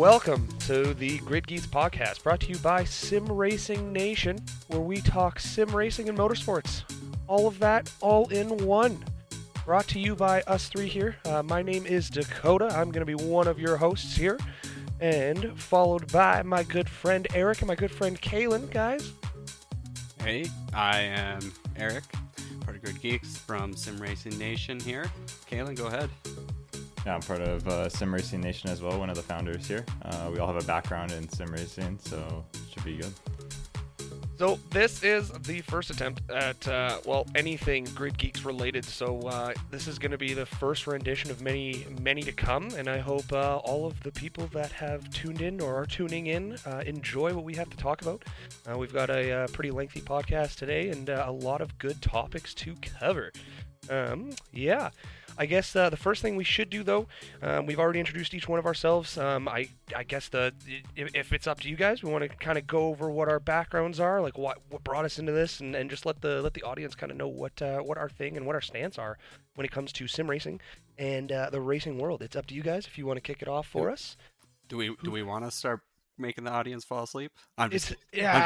welcome to the Grid Geeks podcast, brought to you by Sim Racing Nation, where we talk sim racing and motorsports. All of that, all in one. Brought to you by us three here. Uh, my name is Dakota. I'm going to be one of your hosts here, and followed by my good friend Eric and my good friend Kalen. Guys, Hey, I am Eric, part of Grid Geeks from Sim Racing Nation here. Kaylin, go ahead. Yeah, I'm part of uh, Sim Racing Nation as well, one of the founders here. Uh, we all have a background in sim racing, so it should be good. So this is the first attempt at uh, well anything Grid Geeks related. So uh, this is going to be the first rendition of many, many to come, and I hope uh, all of the people that have tuned in or are tuning in uh, enjoy what we have to talk about. Uh, we've got a uh, pretty lengthy podcast today and a lot of good topics to cover. Um, yeah. I guess uh, the first thing we should do, though, um, we've already introduced each one of ourselves. Um, I, I guess the if, if it's up to you guys, we want to kind of go over what our backgrounds are, like what what brought us into this, and, and just let the let the audience kind of know what uh, what our thing and what our stance are when it comes to sim racing and uh, the racing world. It's up to you guys if you want to kick it off for us. Do we do we want to start making the audience fall asleep? I'm just It's kidding. I'm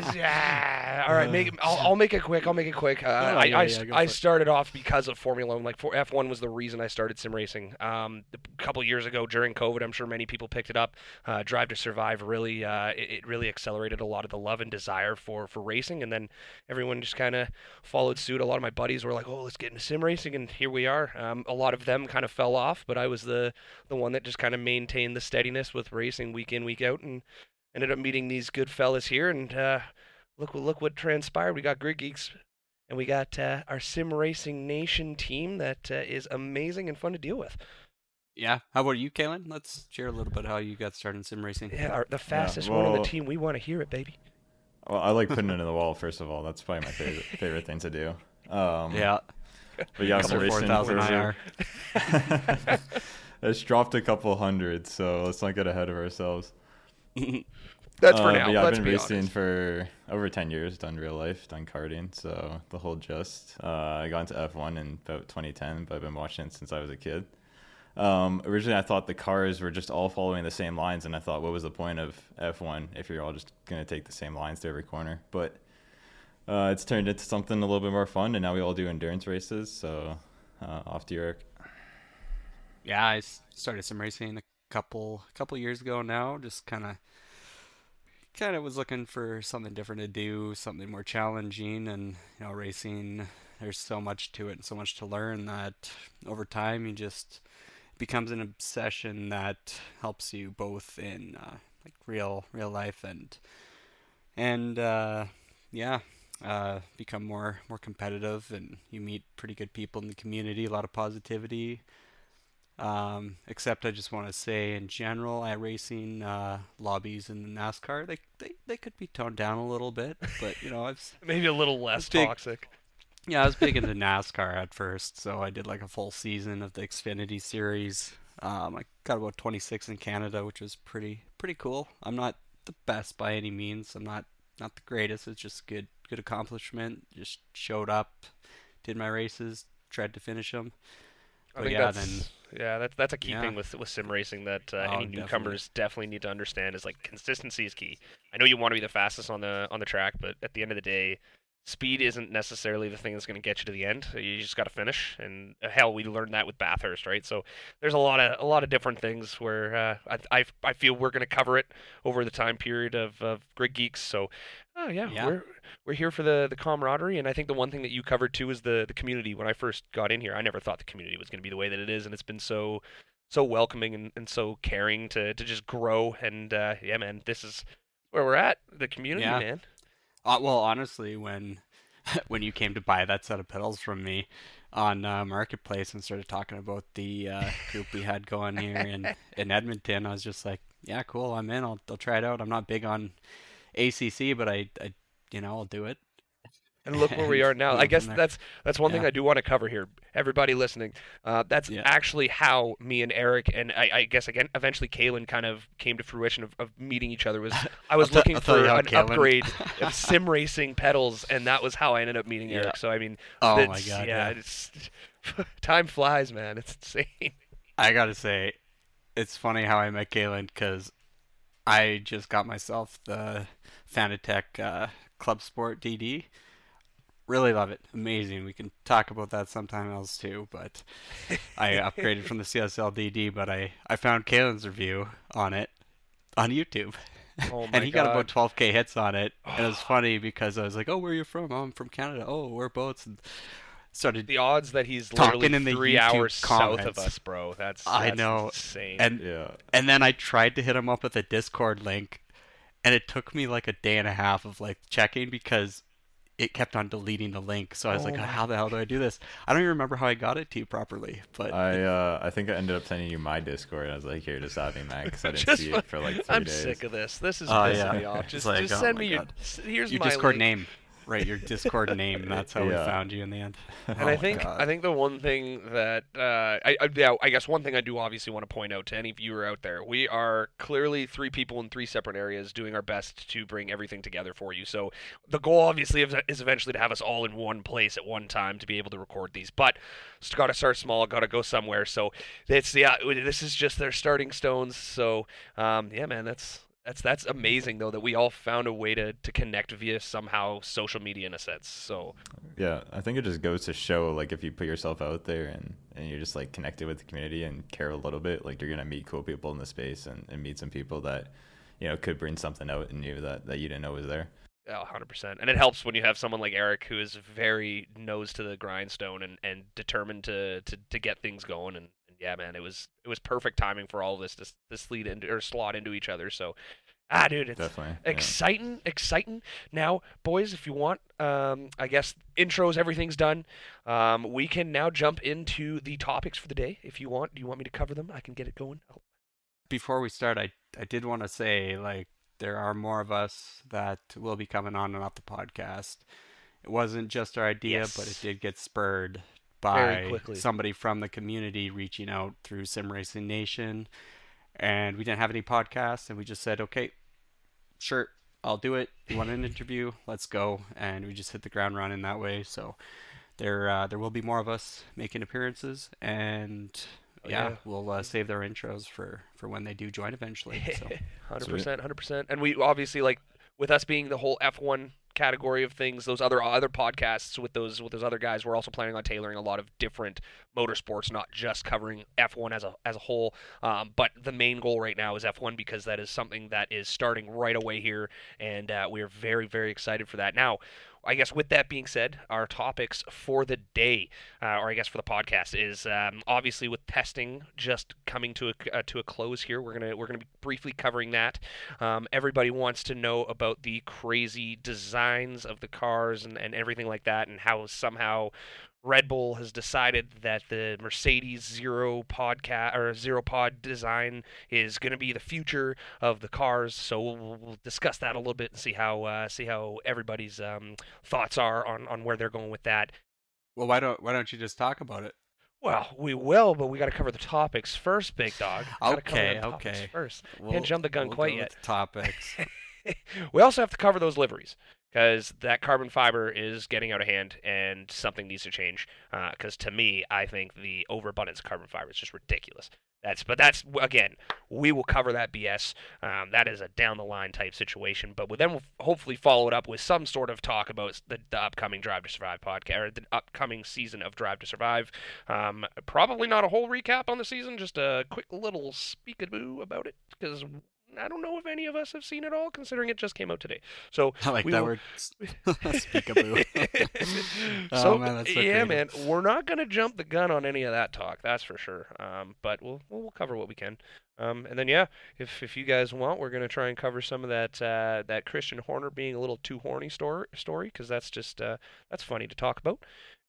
just kidding. yeah. All right, make it, I'll, I'll make it quick. I'll make it quick. Uh, Oh, I, yeah, I, yeah, I started off because of Formula One. Like for F1 was the reason I started sim racing. Um, a couple years ago during COVID, I'm sure many people picked it up. Uh, Drive to Survive really, uh, it, it really accelerated a lot of the love and desire for for racing, and then everyone just kind of followed suit. A lot of my buddies were like, "Oh, let's get into sim racing," and here we are. Um, a lot of them kind of fell off, but I was the the one that just kind of maintained the steadiness with racing week in week out, and ended up meeting these good fellas here, and uh, look look what transpired. We got Grid Geeks, and we got uh, our Sim Racing Nation team that uh, is amazing and fun to deal with. yeah. How about you, Kaylin? Let's share a little bit how you got started in sim racing. Yeah, our, the fastest one on the team. We want to hear it, baby. Well, I like putting it in the wall, first of all. That's probably my favorite favorite thing to do. Um, Yeah. But yeah, Couple sim four racing. thousand those IR. are- it's dropped a couple hundred, so let's not get ahead of ourselves. That's for Uh, now. Yeah, I've been be racing honest. for over 10 years, done real life, done karting, so the whole gist. Uh, I got into F1 in about 2010, but I've been watching it since I was a kid. Um, originally, I thought the cars were just all following the same lines, and I thought, what was the point of F1 if you're all just going to take the same lines to every corner? But uh, it's turned into something a little bit more fun, and now we all do endurance races, so uh, off to Eric. Yeah, I started sim racing a couple couple years ago now. Just kind of kind of was looking for something different to do, something more challenging, and you know, racing. There's so much to it and so much to learn that over time you just becomes an obsession that helps you both in uh, like real real life and and uh, yeah, uh, become more more competitive and you meet pretty good people in the community, a lot of positivity. Um, except I just want to say in general, iRacing uh, lobbies in the NASCAR they, they they could be toned down a little bit, but you know I've Maybe a little less big- toxic. yeah I was big into NASCAR at first, so I did like a full season of the Xfinity series. Um, I got about 26 in Canada, which was pretty pretty cool. I'm not the best by any means. I'm not not the greatest. It's just good good accomplishment. Just showed up, did my races, tried to finish them. I But think yeah, that's then yeah, that's that's a key Yeah. thing with with sim racing that uh, Oh, any newcomers definitely need to understand is like consistency is key. I know you want to be the fastest on the on the track, but at the end of the day, speed isn't necessarily the thing that's going to get you to the end. You just got to finish, and uh, hell, we learned that with Bathurst, right? So there's a lot of a lot of different things where uh, I, I I feel we're going to cover it over the time period of, of Grid Geeks. So oh yeah, Yeah. we're we're here for the the camaraderie, and I think the one thing that you covered too is the the community. When I first got in here, I never thought the community was going to be the way that it is, and it's been so so welcoming and, and so caring to to just grow. And uh, yeah, man, this is where we're at. The community, Yeah. man. Uh, well, honestly, when when you came to buy that set of pedals from me on uh, marketplace and started talking about the uh, group we had going here in in Edmonton, I was just like, "Yeah, cool, I'm in. I'll I'll try it out. I'm not big on ACC, but I, I you know, I'll do it." And look where we are now. I guess that's that's one thing I do want to cover here. Everybody listening, uh, that's Yeah. actually how me and Eric and I, I guess again eventually Kalen kind of came to fruition of, of meeting each other. Was I was I'll looking for an Kalen- upgrade of sim racing pedals, and that was how I ended up meeting Yeah. Eric. So I mean, Oh my god, yeah, yeah. it's time flies, man. It's insane. I gotta say, it's funny how I met Galen because I just got myself the Fanatec uh, Club Sport DD. Really love it. Amazing. We can talk about that sometime else too. But I upgraded from the CSL DD, but I, I found Kalen's review on it on YouTube. Oh and he God. got about 12k hits on it. And it was funny because I was like, "Oh, where are you from? Oh, I'm from Canada. Oh, we're boats." And started the odds that he's literally in the three YouTube hours south of us, bro. That's, I know. insane. and Yeah. and then I tried to hit him up with a Discord link, and it took me like a day and a half of like checking because it kept on deleting the link. So I was Oh like, how the hell do I do this? I don't even remember how I got it to you properly, but I uh, I think I ended up sending you my Discord. I was like, here, just have me, man, because I didn't Just see fu- it for like 3 I'm days. sick of this. This is Oh, pissing yeah. me off. Just, like, just oh send me your. God. s- Here's your my Discord link. name, right? Your Discord name. That's how we found you in the end. And Oh I think God. I think the one thing that uh, I, I yeah I guess one thing I do obviously want to point out to any viewer out there, we are clearly three people in three separate areas doing our best to bring everything together for you. So the goal obviously is, is eventually to have us all in one place at one time to be able to record these. But it's got to start small, got to go somewhere. So it's yeah this is just their starting stones. So um, yeah man, that's. That's that's amazing though that we all found a way to, to connect via somehow social media in a sense. So Yeah, I think it just goes to show like if you put yourself out there and, and you're just like connected with the community and care a little bit, like you're gonna meet cool people in the space and, and meet some people that, you know, could bring something out in you that, that you didn't know was there. Yeah, hundred percent. And it helps when you have someone like Eric who is very nose to the grindstone and, and determined to, to, to get things going. And yeah, man, it was it was perfect timing for all of this to this lead into or slot into each other. So, ah, dude, it's Definitely. yeah. exciting, exciting. Now, boys, if you want, um, I guess intros, everything's done. Um, we can now jump into the topics for the day. If you want, do you want me to cover them? I can get it going. Oh, before we start, I I did want to say like there are more of us that will be coming on and off the podcast. It wasn't just our idea, but it did get spurred Very by somebody from the community reaching out through Sim Racing Nation, and we didn't have any podcasts, and we just said, okay, sure, I'll do it. You want an interview? Let's go, and we just hit the ground running that way. So there uh, there will be more of us making appearances, and Oh, yeah, yeah. we'll uh, save their intros for for when they do join eventually. So Hundred percent, hundred percent. And we obviously like with us being the whole F one category of things, those other other podcasts with those with those other guys, we're also planning on tailoring a lot of different motorsports, not just covering F one as a as a whole. Um, but the main goal right now is F one because that is something that is starting right away here, and uh, we are very very excited for that. Now. I guess with that being said, our topics for the day, uh, or I guess for the podcast, is um, obviously with testing just coming to a uh, to a close here. We're gonna we're gonna be briefly covering that. Um, everybody wants to know about the crazy designs of the cars and, and everything like that, and how somehow Red Bull has decided that the Mercedes Zero Podcast or Zero Pod design is going to be the future of the cars. So we'll, we'll- we'll discuss that a little bit and see how uh, see how everybody's um, thoughts are on, on where they're going with that. well, why don't why don't you just talk about it? Well, we will, but we got to cover the topics first, big dog. Gotta cover Okay, okay. First, We'll, can't jump the gun we'll quite go yet. with Topics. we also have to cover those liveries because that carbon fiber is getting out of hand and something needs to change. Because to me, I think the overabundance of carbon fiber is just ridiculous. That's but that's again, we will cover that BS. Um, that is a down the line type situation. But then we'll hopefully follow it up with some sort of talk about the, the upcoming Drive to Survive podcast or the upcoming season of Drive to Survive. Um, probably not a whole recap on the season, just a quick little speakaboo about it because I don't know if any of us have seen it all, considering it just came out today. So I like that will- word. Speakaboo. so oh man, that's so yeah, creative. man, we're not gonna jump the gun on any of that talk, that's for sure. Um, but we'll we'll we'll cover what we can. Um, and then yeah, if if you guys want, we're gonna try and cover some of that uh, that Christian Horner being a little too horny story story because that's just uh, that's funny to talk about.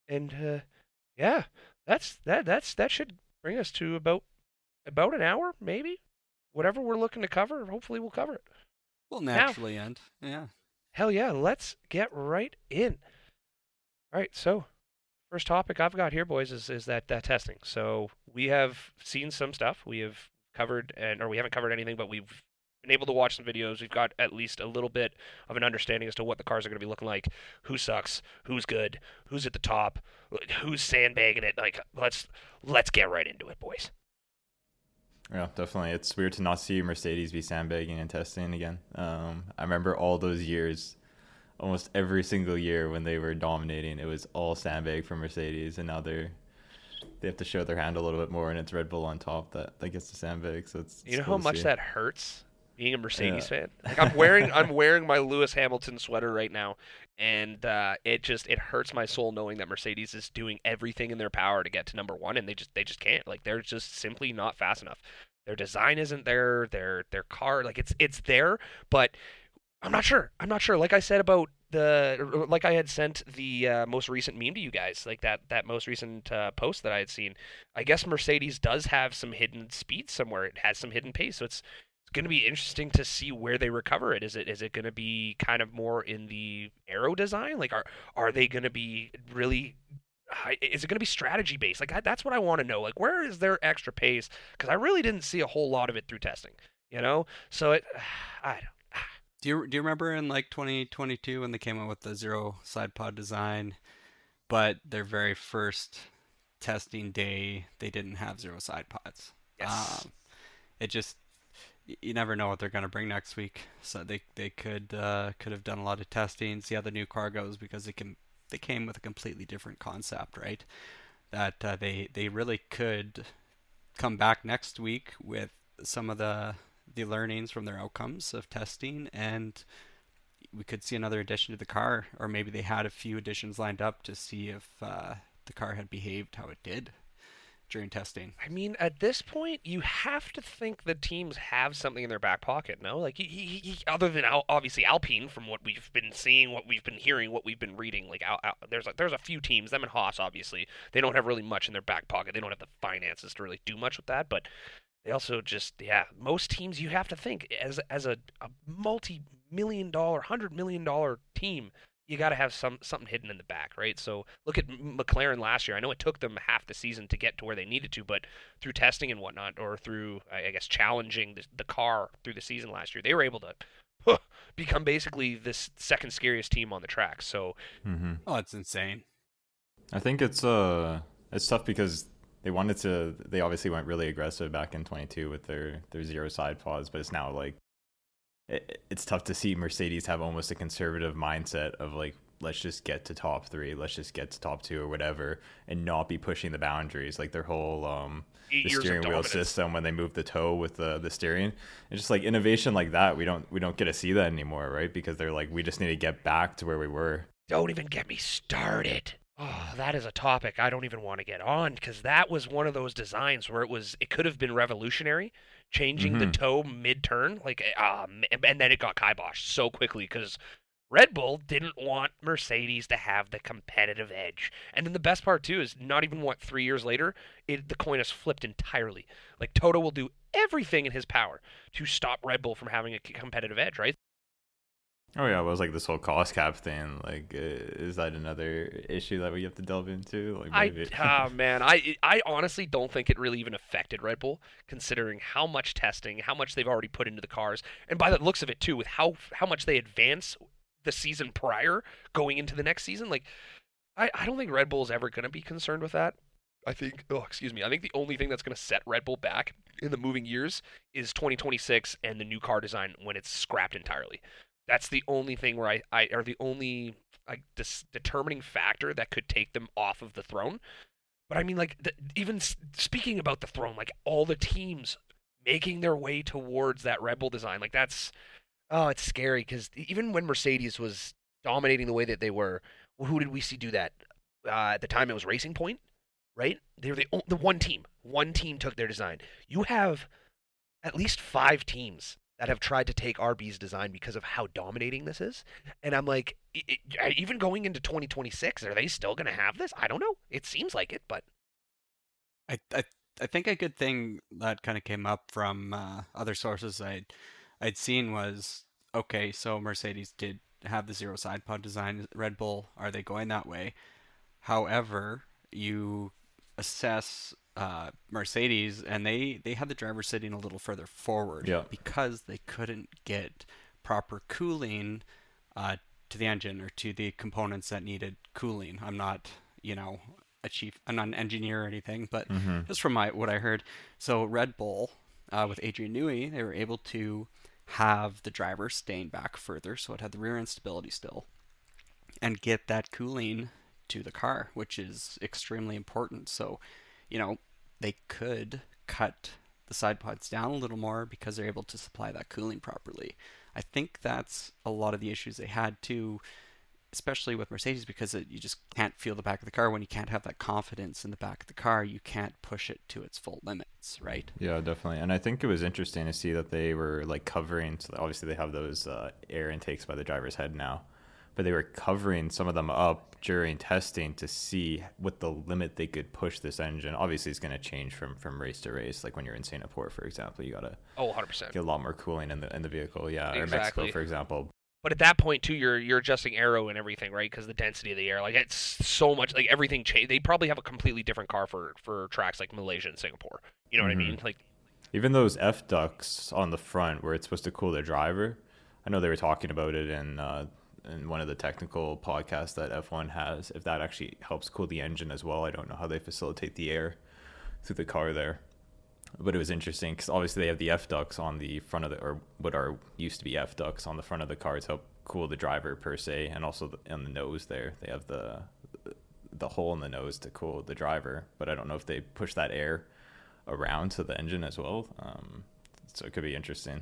And uh, yeah, that's that that's that should bring us to about about an hour maybe. Whatever we're looking to cover, hopefully we'll cover it. We'll naturally end. Yeah. Hell yeah, let's get right in. All right, so first topic I've got here, boys, is, is that, that testing. So we have seen some stuff. We have covered, and or we haven't covered anything, but we've been able to watch some videos. We've got at least a little bit of an understanding as to what the cars are going to be looking like. Who sucks? Who's good? Who's at the top? Who's sandbagging it? Like let's let's get right into it, boys. Yeah, definitely. It's weird to not see Mercedes be sandbagging and testing again. Um, I remember all those years, almost every single year when they were dominating, it was all sandbag for Mercedes, and now they're they have to show their hand a little bit more, and it's Red Bull on top that, that gets the sandbag. So it's, it's You know cool how much see. that hurts being a Mercedes Yeah. fan. Like I'm wearing I'm wearing my Lewis Hamilton sweater right now, and uh, it just it hurts my soul knowing that Mercedes is doing everything in their power to get to number one, and they just they just can't. Like they're just simply not fast enough. Their design isn't there. Their their car like it's it's there, but I'm not sure. I'm not sure. Like I said about the like I had sent the uh, most recent meme to you guys, like that that most recent uh, post that I had seen. I guess Mercedes does have some hidden speed somewhere. It has some hidden pace, so it's it's going to be interesting to see where they recover it. Is it is it going to be kind of more in the aero design? Like are are they going to be really is it going to be strategy based? Like I, that's what I want to know. Like where is their extra pace? Because I really didn't see a whole lot of it through testing. You know, so it I don't. Do you do you remember in like 2022 when they came out with the zero side pod design, but their very first testing day they didn't have zero side pods. Yes. Um, it just you never know what they're going to bring next week. So they they could uh, could have done a lot of testing, see how the new car goes because they can they came with a completely different concept, right? That uh, they they really could come back next week with some of the the learnings from their outcomes of testing and we could see another addition to the car or maybe they had a few additions lined up to see if uh, the car had behaved how it did during testing I mean, at this point, you have to think the teams have something in their back pocket. No, like he, he, he, other than Al, obviously Alpine, from what we've been seeing, what we've been hearing, what we've been reading. Like Al, Al, there's a, there's a few teams, them and Haas, obviously, they don't have really much in their back pocket. They don't have the finances to really do much with that, but they also just yeah. Most teams, you have to think as as a, a multi-million dollar, hundred million dollar team. You got to have some something hidden in the back, right? So look at McLaren last year. I know it took them half the season to get to where they needed to, but through testing and whatnot, or through I I guess challenging the, the car through the season last year, they were able to huh, become basically this second scariest team on the track. So Mm-hmm. oh it's insane I think it's uh it's tough because they wanted to they obviously went really aggressive back in 22 with their their zero side pods, but it's now like it, it's tough to see Mercedes have almost a conservative mindset of like let's just get to top 3, let's just get to top 2 or whatever and not be pushing the boundaries like their whole um the steering wheel dominance. system when they move the toe with the the steering. And just like innovation like that, we don't we don't get to see that anymore, right? Because they're like we just need to get back to where we were. Don't even get me started. Oh, that is a topic I don't even want to get on because that was one of those designs where it was it could have been revolutionary, changing the Mhm. toe mid turn, like um, and then it got kiboshed so quickly because Red Bull didn't want Mercedes to have the competitive edge. And then the best part too is not even what three years later, it the coin has flipped entirely. Like Toto will do everything in his power to stop Red Bull from having a competitive edge, right? Oh yeah, it was like this whole cost cap thing. Like, uh, is that another issue that we have to delve into? Like, I maybe. ah man, I I honestly don't think it really even affected Red Bull, considering how much testing, how much they've already put into the cars, and by the looks of it too, with how how much they advance the season prior going into the next season. Like, I I don't think Red Bull is ever going to be concerned with that. I think oh excuse me, I think the only thing that's going to set Red Bull back in the moving years is 2026 and the new car design when it's scrapped entirely. That's the only thing where I, I or the only like dis- determining factor that could take them off of the throne. But I mean, like the, even s- speaking about the throne, like all the teams making their way towards that Red Bull design, like that's oh, it's scary because even when Mercedes was dominating the way that they were, well, who did we see do that? Uh, at the time, it was Racing Point, right? They were the the one team. One team took their design. You have at least five teams that have tried to take RB's design because of how dominating this is. And I'm like, i i even going into 2026, are they still going to have this? I don't know. It seems like it, but I, I I think a good thing that kind of came up from uh, other sources I'd I'd seen was okay, so Mercedes did have the zero side pod design. Red Bull are they going that way? However, you assess uh, Mercedes, and they they had the driver sitting a little further forward Yeah. because they couldn't get proper cooling uh, to the engine or to the components that needed cooling. I'm not, you know, a chief, I'm not an engineer or anything, but hmm just from my what I heard. So Red Bull uh, with Adrian Newey, they were able to have the driver stand back further, so it had the rear end stability still, and get that cooling to the car, which is extremely important. So, you know, they could cut the side pods down a little more because they're able to supply that cooling properly. I think that's a lot of the issues they had too, especially with Mercedes, because it, you just can't feel the back of the car when you can't have that confidence in the back of the car. You can't push it to its full limits, right? Yeah, definitely. And I think it was interesting to see that they were like covering. So obviously they have those uh, air intakes by the driver's head now, but they were covering some of them up during testing to see what the limit they could push this engine. Obviously, it's going to change from from race to race. Like when you're in Singapore, for example, you got to Oh, 100%. get a lot more cooling in the in the vehicle. Yeah, or Exactly. Mexico, for example. But at that point too, you're you're adjusting aero and everything, right? Because the density of the air, like it's so much, like everything changed. They probably have a completely different car for for tracks like Malaysia and Singapore. You know what I mean? Like, Even those F ducts on the front where it's supposed to cool the driver, I know they were talking about it in uh, in one of the technical podcasts that F1 has. If that actually helps cool the engine as well, I don't know how they facilitate the air through the car there. But it was interesting because obviously they have the F ducts on the front of the, or what are used to be F ducts on the front of the car to help cool the driver per se, and also the, on the nose there they have the the hole in the nose to cool the driver. But I don't know if they push that air around to the engine as well. Um, so it could be interesting.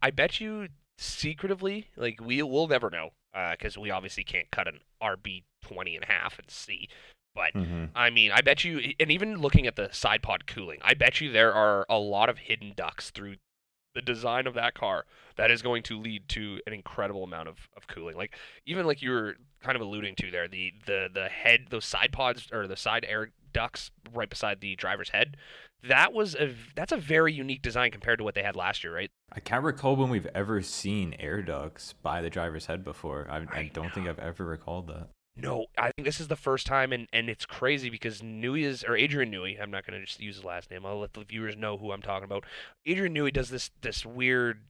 I bet you secretively, like we will never know, because we obviously can't cut an RB twenty in half and see. But Mm-hmm. I mean, I bet you, and even looking at the side pod cooling, I bet you there are a lot of hidden ducts through the design of that car that is going to lead to an incredible amount of, of cooling. Like even like you were kind of alluding to there, the the the head, those side pods or the side air ducts right beside the driver's head. That was a that's a very unique design compared to what they had last year, right? I can't recall when we've ever seen air ducts by the driver's head before. I, I I don't think. I've ever recalled that. No, I think this is the first time, and, and it's crazy because Newey is or Adrian Newey. I'm not going to just use his last name. I'll let the viewers know who I'm talking about. Adrian Newey does this this weird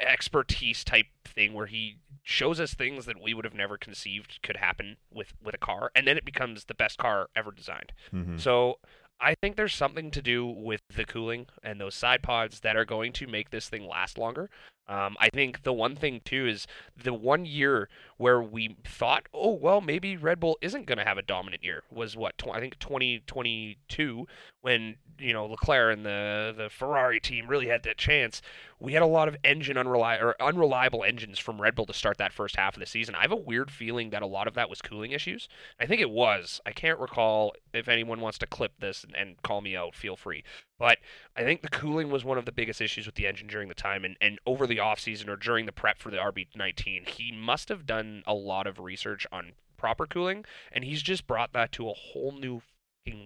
expertise type thing where he shows us things that we would have never conceived could happen with with a car, and then it becomes the best car ever designed. Mm-hmm. So I think there's something to do with the cooling and those side pods that are going to make this thing last longer. Um, I think the one thing too is the one year where we thought, oh well, maybe Red Bull isn't going to have a dominant year was what tw- I think 2022 when you know Leclerc and the the Ferrari team really had that chance. We had a lot of engine unreliable or unreliable engines from Red Bull to start that first half of the season. I have a weird feeling that a lot of that was cooling issues. I think it was. I can't recall if anyone wants to clip this and, and call me out. Feel free. But I think the cooling was one of the biggest issues with the engine during the time, and, and over the off season or during the prep for the RB19, he must have done a lot of research on proper cooling, and he's just brought that to a whole new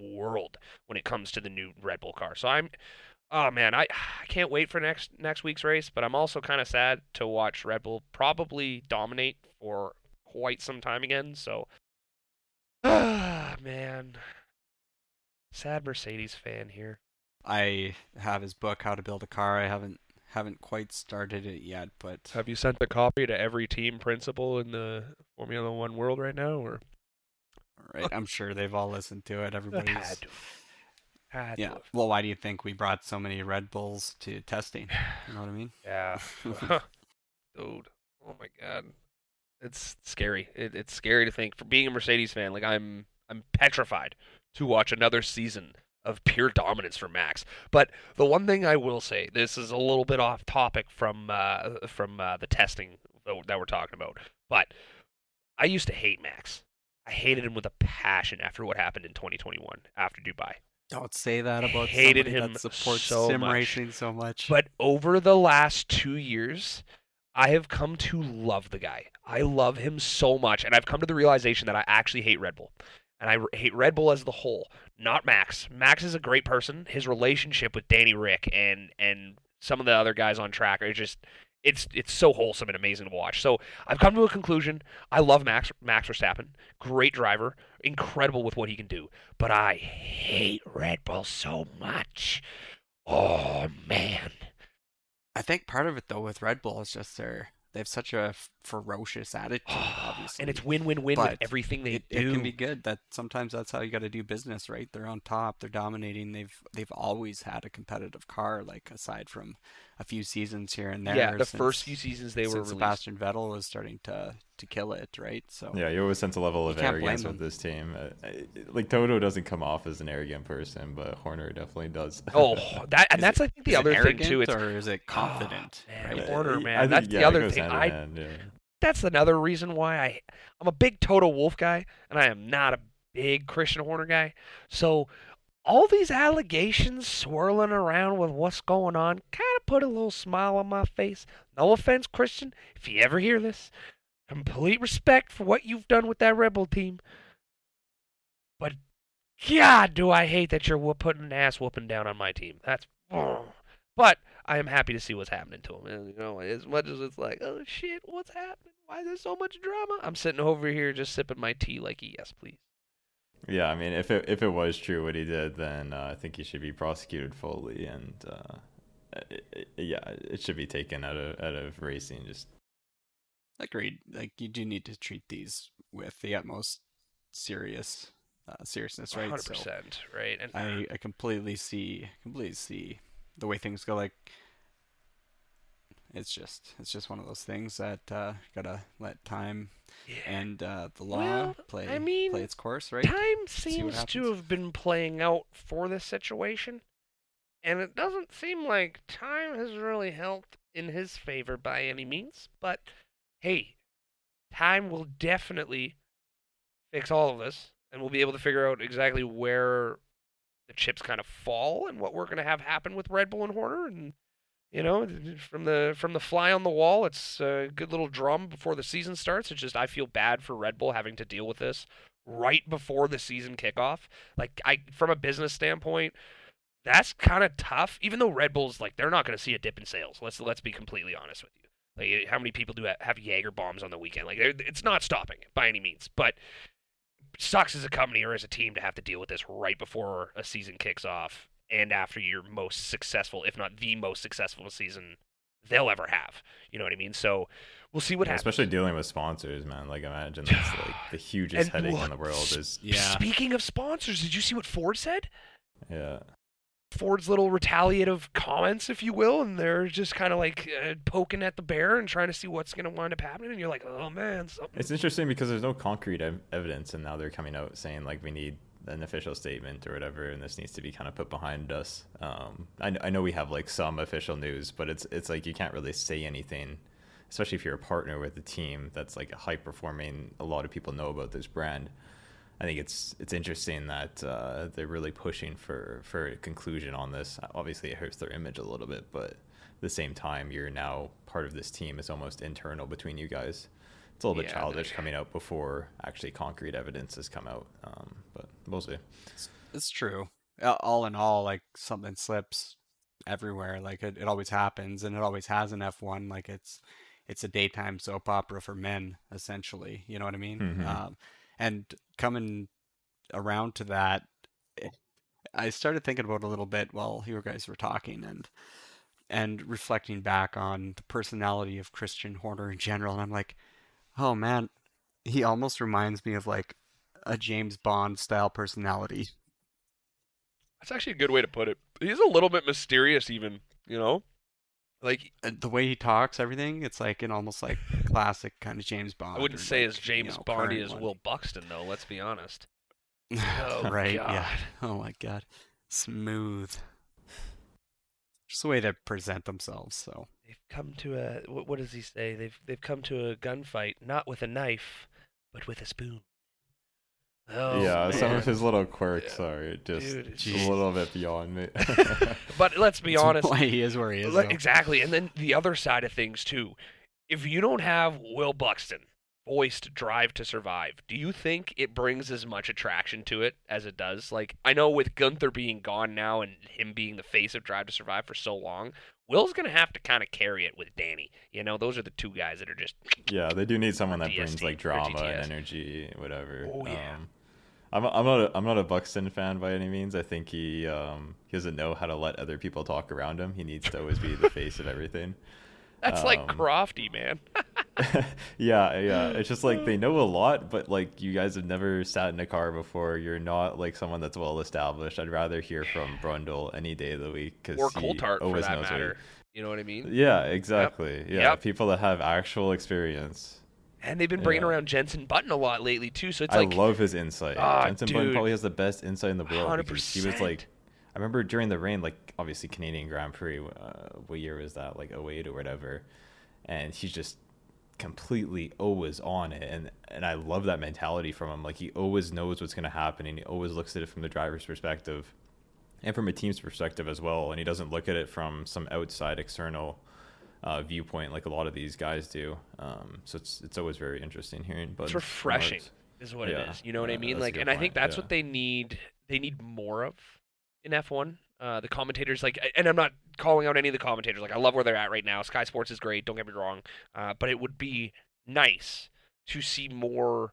world when it comes to the new Red Bull car. So I'm, oh man, I I can't wait for next next week's race, but I'm also kind of sad to watch Red Bull probably dominate for quite some time again. So, ah man, sad Mercedes fan here. I have his book, How to Build a Car. I haven't haven't quite started it yet, but Have you sent a copy to every team principal in the Formula One world right now, or right, I'm sure they've all listened to it. Everybody's had to, had yeah. to. Well, why do you think we brought so many Red Bulls to testing? You know what I mean? Yeah. Dude. Oh my god. It's scary. It, it's scary to think for being a Mercedes fan, like I'm I'm petrified to watch another season of pure dominance for Max. But the one thing I will say, this is a little bit off topic from uh, from uh, the testing that we're talking about. But I used to hate Max. I hated him with a passion after what happened in 2021 after Dubai. Don't say that about Hated him that supports so sim much. racing so much. But over the last two years, I have come to love the guy. I love him so much, and I've come to the realization that I actually hate Red Bull, and I hate Red Bull as the whole, not Max. Max is a great person. His relationship with Danny Ric and and some of the other guys on track are just. It's it's so wholesome and amazing to watch. So I've come to a conclusion. I love Max Max Verstappen, great driver, incredible with what he can do. But I hate Red Bull so much. Oh man. I think part of it though with Red Bull is just their they have such a ferocious attitude, obviously. and it's win-win-win with everything they it, do. it can be good. That sometimes that's how you got to do business, right? They're on top, they're dominating. They've they've always had a competitive car, like aside from a few seasons here and there. yeah, the since- first few seasons they were since released. Sebastian Vettel was starting to to kill it, right? So Yeah, you always sense a level of arrogance with this team. Uh, like Toto doesn't come off as an arrogant person, but Horner definitely does. Oh, that and that's it- I think the other thing too. arrogant It's or is it confident? man, right? Horner, I man, think, that's the yeah, it other thing. hand I- hand, yeah. that's another reason why I I'm a big Toto Wolff guy and I am not a big Christian Horner guy. So all these allegations swirling around with what's going on kind of put a little smile on my face. No offense, Christian, if you ever hear this, complete respect for what you've done with that Rebel team. But God, do I hate that you're putting an ass whooping down on my team. That's but I am happy to see what's happening to him. You know, as much as it's like, oh shit, what's happening? Why is there so much drama? I'm sitting over here just sipping my tea like, yes, please. Yeah, I mean, if it if it was true what he did, then uh, I think he should be prosecuted fully, and uh, it, it- yeah, it should be taken out of out of racing. Just Agreed. Like you do need to treat these with the utmost serious uh, seriousness, right? 100%, So right? And I, I completely see completely see the way things go. Like it's just it's just one of those things that uh, gotta let time yeah. and uh, the law Well, play I mean, play its course, right? time seems to have been playing out for this situation, and it doesn't seem like time has really helped in his favor by any means. But hey, time will definitely fix all of this, and we'll be able to figure out exactly where the chips kind of fall and what we're going to have happen with Red Bull and Horner and you know from the from the fly on the wall it's a good little drum before the season starts. It's just I feel bad for Red Bull having to deal with this right before the season kickoff. Like I from a business standpoint that's kind of tough. Even though Red Bull's like they're not going to see a dip in sales let's let's be completely honest with you. Like how many people do ha- have Jaeger bombs on the weekend? Like it's not stopping by any means but sucks as a company or as a team to have to deal with this right before a season kicks off and after your most successful, if not the most successful season they'll ever have. You know what I mean? So we'll see what Yeah, happens. especially dealing with sponsors, man. Like imagine that's like the hugest And headache what- in the world. Is Yeah. Speaking of sponsors, did you see what Ford said? yeah, Ford's little retaliative comments, if you will, and they're just kind of like uh, poking at the bear and trying to see what's going to wind up happening. And you're like, oh man, something. it's interesting because there's no concrete ev- evidence, and now they're coming out saying like we need an official statement or whatever, and this needs to be kind of put behind us. Um, I, I know we have like some official news, but it's it's like you can't really say anything, especially if you're a partner with a team that's like a high performing. A lot of people know about this brand. I think it's it's interesting that uh, they're really pushing for for a conclusion on this. Obviously, it hurts their image a little bit, but at the same time, you're now part of this team. It's almost internal between you guys. It's a little bit childish coming out before actually concrete evidence has come out. Um, we'll see. It's, it's true. All in all, like something slips everywhere. Like it, it always happens, and it always has an F1. Like it's it's a daytime soap opera for men, essentially. You know what I mean? Mhm. Um, and coming around to that, I started thinking about it a little bit while you guys were talking, and and reflecting back on the personality of Christian Horner in general, and I'm like, oh man, he almost reminds me of like a James Bond style personality. That's actually a good way to put it. He's a little bit mysterious, even. You know, like uh, the way he talks, everything, it's like an almost like classic kind of James Bond. I wouldn't say like, as James you know, Bondy as one. Will Buxton, though. Let's be honest. Oh, right? God. Yeah. Oh my god, smooth. Just the way they present themselves. So They've come to a what, what does he say? They've they've come to a gunfight not with a knife, but with a spoon. Oh, yeah, some of his little quirks Yeah. are just Dude, a little bit beyond me. But let's be That's honest. why he is where he is. though. exactly, and then the other side of things too. If you don't have Will Buxton voiced Drive to Survive, do you think it brings as much attraction to it as it does? Like I know with Guenther being gone now and him being the face of Drive to Survive for so long, Will's gonna have to kind of carry it with Danny. You know, those are the two guys that are just yeah, they do need someone Or that brings like drama and energy, whatever. Oh, yeah. Um, I'm, I'm not a, I'm not a Buxton fan by any means. I think he um, he doesn't know how to let other people talk around him. He needs to always be the face of everything. That's like Um, crofty, man. yeah, yeah. It's just like they know a lot, but like you guys have never sat in a car before. You're not like someone that's well established. I'd rather hear from Brundle any day of the week because or he Coulthard for always that knows what he- matter. You know what I mean? Yeah, exactly. Yeah, Yep. people that have actual experience. And they've been bringing Yeah. around Jensen Button a lot lately too. So it's I like love his insight. Ah, Jensen Button probably has the best insight in the world because he was like, I remember during the rain, like obviously Canadian Grand Prix. Uh, what year was that? Like 08 or whatever. And he's just completely always on it, and and I love that mentality from him. Like he always knows what's going to happen, and he always looks at it from the driver's perspective, and from a team's perspective as well. And he doesn't look at it from some outside external. Uh, viewpoint like a lot of these guys do, um, so it's it's always very interesting hearing. But it's refreshing, is what Yeah. it is. You know what I mean? Like, and I think that's yeah. what they need. They need more of in F1. Uh, the commentators, like, and I'm not calling out any of the commentators. Like, I love where they're at right now. Sky Sports is great. Don't get me wrong. Uh, but it would be nice to see more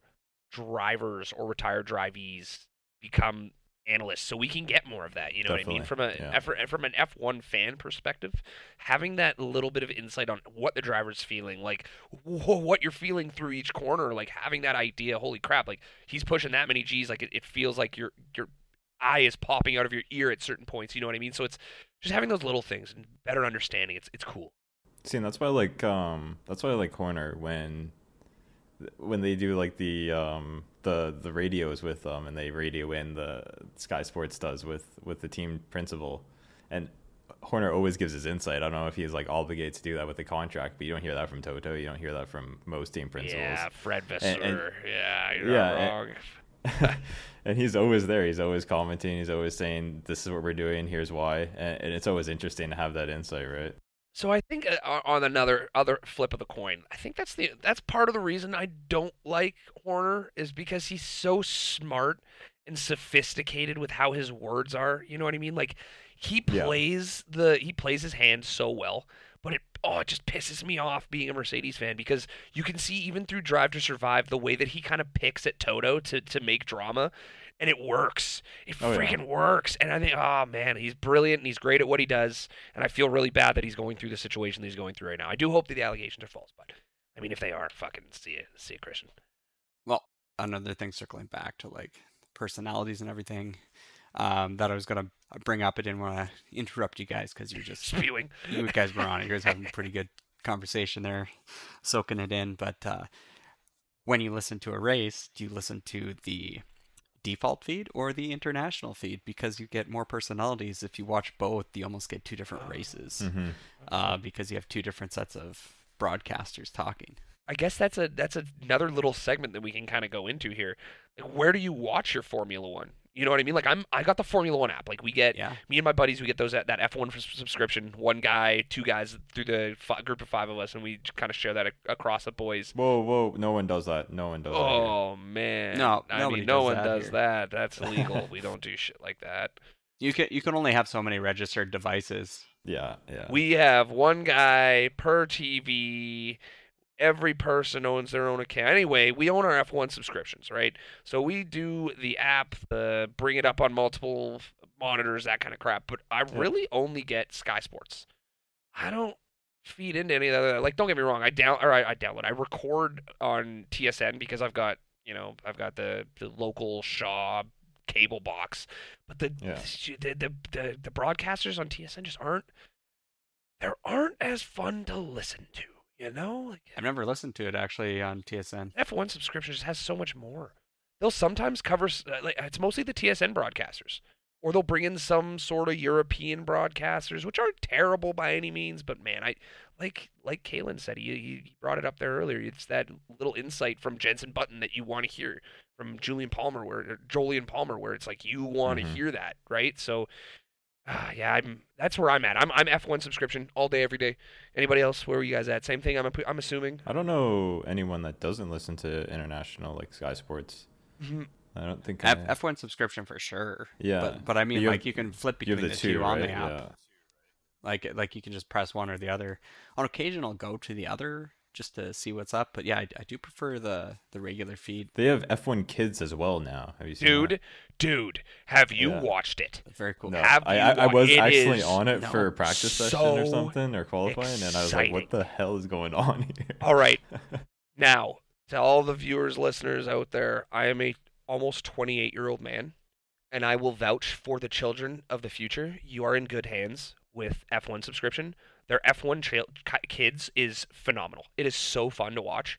drivers or retired drivees become analysts, so we can get more of that. You know what I mean? From a Definitely, yeah. From an F1 fan perspective, having that little bit of insight on what the driver's feeling, like wh- what you're feeling through each corner, like having that idea. Holy crap! Like he's pushing that many G's, like it, it feels like your your eye is popping out of your ear at certain points. You know what I mean? So it's just having those little things and better understanding. It's it's cool. See, and that's why I like um that's why I like Horner when when they do like the um the the radios with them and they radio in the Sky Sports does with with the team principal and Horner always gives his insight. I don't know if he's like obligated to do that with the contract, but you don't hear that from Toto. You don't hear that from most team principals. Yeah, Fred Vasseur. And- and- yeah, you're Yeah, not and- wrong. and he's always there. He's always commenting. He's always saying, "This is what we're doing. Here's why." And it's always interesting to have that insight, right? So I think uh, on- another other flip of the coin, I think that's the that's part of the reason I don't like Horner is because he's so smart and sophisticated with how his words are. You know what I mean? Like he Yeah. plays the he plays his hand so well, but it oh it just pisses me off being a Mercedes fan because you can see even through Drive to Survive the way that he kind of picks at Toto to to make drama. And it works. It Oh, yeah. freaking works. And I think, oh man, he's brilliant and he's great at what he does. And I feel really bad that he's going through the situation that he's going through right now. I do hope that the allegations are false, but I mean, if they are, fucking see it, see it, Christian. Well, another thing circling back to like personalities and everything um, that I was gonna bring up. I didn't want to interrupt you guys because you're just Spewing. you guys were on. it. You guys having a pretty good conversation there, soaking it in. But uh, when you listen to a race, do you listen to the default feed or the international feed? Because you get more personalities. If you watch both, you almost get two different races Mm-hmm. uh, because you have two different sets of broadcasters talking. I guess that's a that's another little segment that we can kind of go into here. Like, where do you watch your Formula One? You know what I mean? Like, I'm I got the Formula One app. Like, we get Yeah. me and my buddies, we get those at that F1 s- subscription. One guy, two guys through the fi- group of five of us, and we kind of share that ac- across the boys. Whoa, whoa! No one does that. No one does that. Oh man, No, I nobody mean, no does one that does here. that. That's illegal. we don't do shit like that. You can you can only have so many registered devices. Yeah, yeah. We have one guy per TV. Every person owns their own account. Anyway, we own our F1 subscriptions, right? So we do the app, the bring it up on multiple monitors, that kind of crap. But I really only get Sky Sports. I don't feed into any of that. like. Don't get me wrong. I down or I, I download. I record on TSN because I've got you know I've got the the local Shaw cable box. But the Yeah. the, the the the broadcasters on TSN just aren't they aren't as fun to listen to. You know, like I've never listened to it actually on TSN. F1 subscription just has so much more. They'll sometimes cover uh, like it's mostly the TSN broadcasters, or they'll bring in some sort of European broadcasters, which aren't terrible by any means. But man, I like like Kalen said, he, he brought it up there earlier. It's that little insight from Jensen Button that you want to hear from Julian Palmer, where or Jolyon Palmer, where it's like you want to Mhm. hear that, right? So. Uh, yeah, I'm. That's where I'm at. I'm. I'm F1 subscription all day, every day. Anybody else? Where are you guys at? Same thing. I'm. I'm assuming. I don't know anyone that doesn't listen to international like Sky Sports. I don't think. F- I, F1 subscription for sure. yeah, But but I mean you have- like you can flip you between have the, the two, two, on right? the app. Yeah. Like like you can just press one or the other. On occasion I'll go to the other just to see what's up. But yeah, I, I do prefer the the regular feed. They have F1 Kids as well now. Have you seen Dude, that? Dude, have you Yeah. watched it? Very cool. No, Have I, you I, I wa- was it actually is on it no, for a practice session or so something or qualifying, and I was like, "What exciting. the hell is going on here?" All right. Now, to all the viewers, listeners out there, I am a almost 28 year old man, and I will vouch for the children of the future. You are in good hands with F1 subscription. Their F1 trail, ki- kids is phenomenal. It is so fun to watch.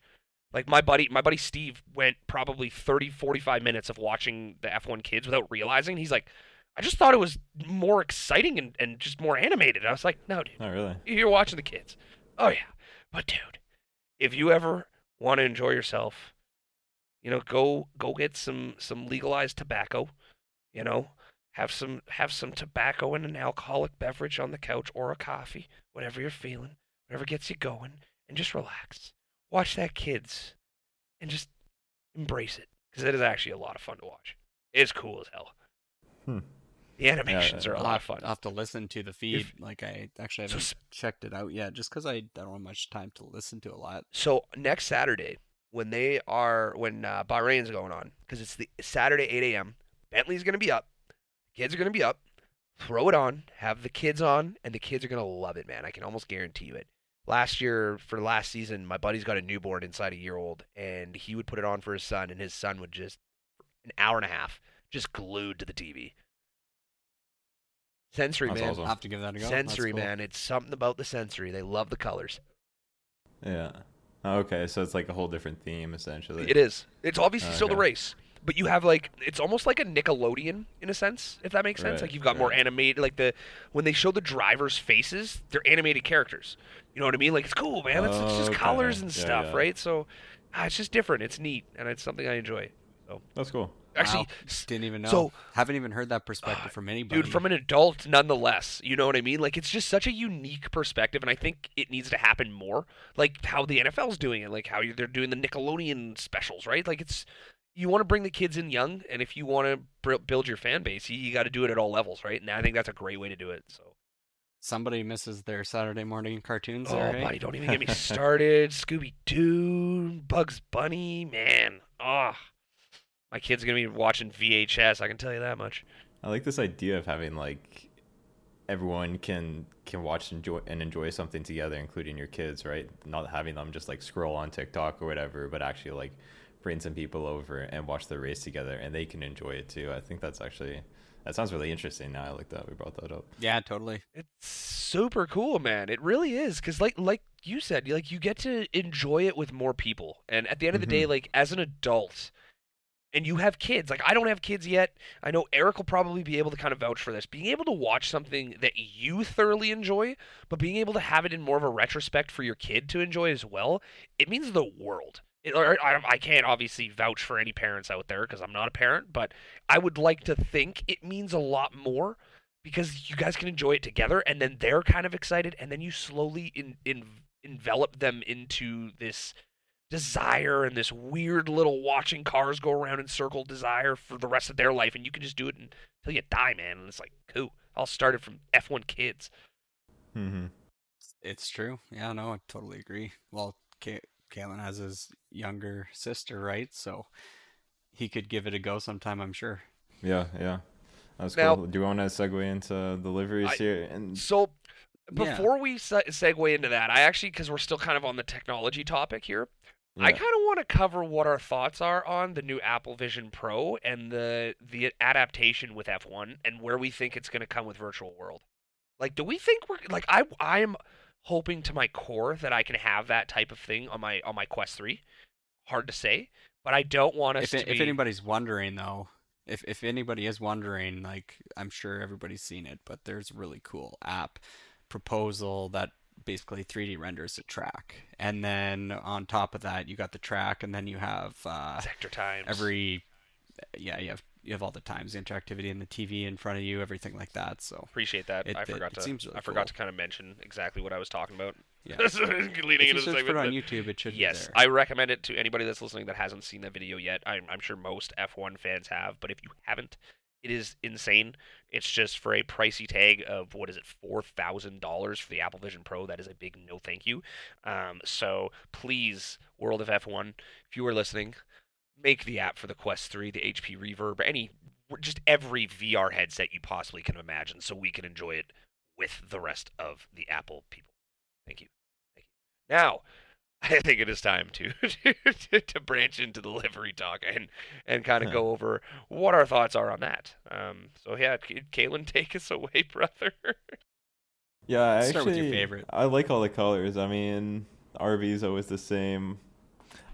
Like my buddy, my buddy Steve went probably 30, 45 minutes of watching the F1 kids without realizing. He's like, I just thought it was more exciting and, and just more animated. I was like, no, dude. Not really. You're watching the kids. Oh yeah. But dude, if you ever want to enjoy yourself, you know, go go get some some legalized tobacco, you know, have some have some tobacco and an alcoholic beverage on the couch or a coffee, whatever you're feeling, whatever gets you going, and just relax. Watch that kids and just embrace it because it is actually a lot of fun to watch. It's cool as hell. Hmm. The animations are a I'll lot of fun. I'll have to listen to the feed. like I actually haven't s- checked it out yet, just because I don't have much time to listen to a lot. So next Saturday, when they are when uh, Bahrain's going on, because it's the Saturday 8 a.m. Bentley's gonna be up, kids are gonna be up. Throw it on, have the kids on, and the kids are gonna love it, man. I can almost guarantee you it. Last year, for last season, my buddy's got a newborn inside a year old, and he would put it on for his son, and his son would just an hour and a half just glued to the TV. Sensory, That's man. awesome. I'll have to give that a go. Sensory, cool. man. It's something about the sensory. They love the colors. Yeah. Okay, so it's like a whole different theme essentially. It is. It's obviously still the race, but you have like it's almost like a Nickelodeon in a sense, if that makes sense. Right, Like you've got more animated, like the when they show the drivers' faces, they're animated characters. You know what I mean? Like it's cool, man. It's, it's just Oh, Okay. colors and Yeah, stuff, yeah. right? So ah, it's just different. It's neat, and it's something I enjoy. So that's cool. Actually, Wow. didn't even know. so- haven't even heard that perspective Ah, from anybody. dude, from an adult, nonetheless. You know what I mean? Like it's just such a unique perspective, and I think it needs to happen more. Like how the NFL's doing it, like how they're doing the Nickelodeon specials, right? Like it's you want to bring the kids in young, and if you want to build your fan base, you, you got to do it at all levels, right? And I think that's a great way to do it. So, Somebody misses their Saturday morning cartoons. oh, there, hey? buddy, don't even get me started. Scooby Doo, Bugs Bunny, man, ah, my kid's are gonna be watching VHS. I can tell you that much. I like this idea of having like everyone can can watch enjoy and enjoy something together, including your kids, right? Not having them just like scroll on TikTok or whatever, but actually like bring some people over and watch the race together, and they can enjoy it too. I think that's actually that sounds really interesting. Now I like that we brought that up. Yeah, totally. It's super cool, man. It really is cuz like like you said, like you get to enjoy it with more people. And at the end of the day, Mhm. like as an adult and you have kids. Like I don't have kids yet. I know Eric will probably be able to kind of vouch for this. Being able to watch something that you thoroughly enjoy, but being able to have it in more of a retrospect for your kid to enjoy as well, it means the world. It, or I, I can't obviously vouch for any parents out there because I'm not a parent, but I would like to think it means a lot more because you guys can enjoy it together and then they're kind of excited and then you slowly in, in, envelop them into this desire and this weird little watching cars go around in circle desire for the rest of their life and you can just do it until you die man and it's like cool i'll start it from f1 kids Mm-hmm. It's true. Yeah, no, I totally agree. Well, Ka- Kalen has his younger sister, right? So he could give it a go sometime, I'm sure. Yeah, yeah. That's Now- cool. Do you want to segue into deliveries I- here? And so Yeah. before we se- segue into that i actually because we're still kind of on the technology topic here I kind of want to cover what our thoughts are on the new Apple Vision Pro and the the adaptation with F1 and where we think it's going to come with Virtual World. Like, do we think we're like I I am hoping to my core that I can have that type of thing on my on my Quest 3. Hard to say, but I don't want us If, to it- if be. anybody's wondering, though, if, if anybody is wondering, like, I'm sure everybody's seen it, but there's a really cool app proposal that basically 3D renders a track. And then on top of that, you got the track, and then you have uh, sector times. every, yeah, you have you have all the times, the interactivity, and the TV in front of you, everything like that. So appreciate that. It- I it- forgot it to. seems really I forgot cool. to kind of mention exactly what I was talking about. yeah, Leading into the search for segment. it on YouTube, it should Yes, be there. I recommend it to anybody that's listening that hasn't seen that video yet. I'm, I'm sure most F1 fans have, but if you haven't, It is insane. It's just for a pricey tag of what is it, four thousand dollars for the Apple Vision Pro. That is a big no, thank you. Um, so please, World of F1, if you are listening, make the app for the Quest 3, the HP Reverb, any just every VR headset you possibly can imagine, so we can enjoy it with the rest of the Apple people. Thank you. Thank you. Now, I think it is time to to, to branch into the livery talk and and kind of go over what our thoughts are on that. Um, so yeah, Kalen, take us away, brother. Yeah, I Start actually, with your favorite. I like all the colors. I mean, RV is always the same.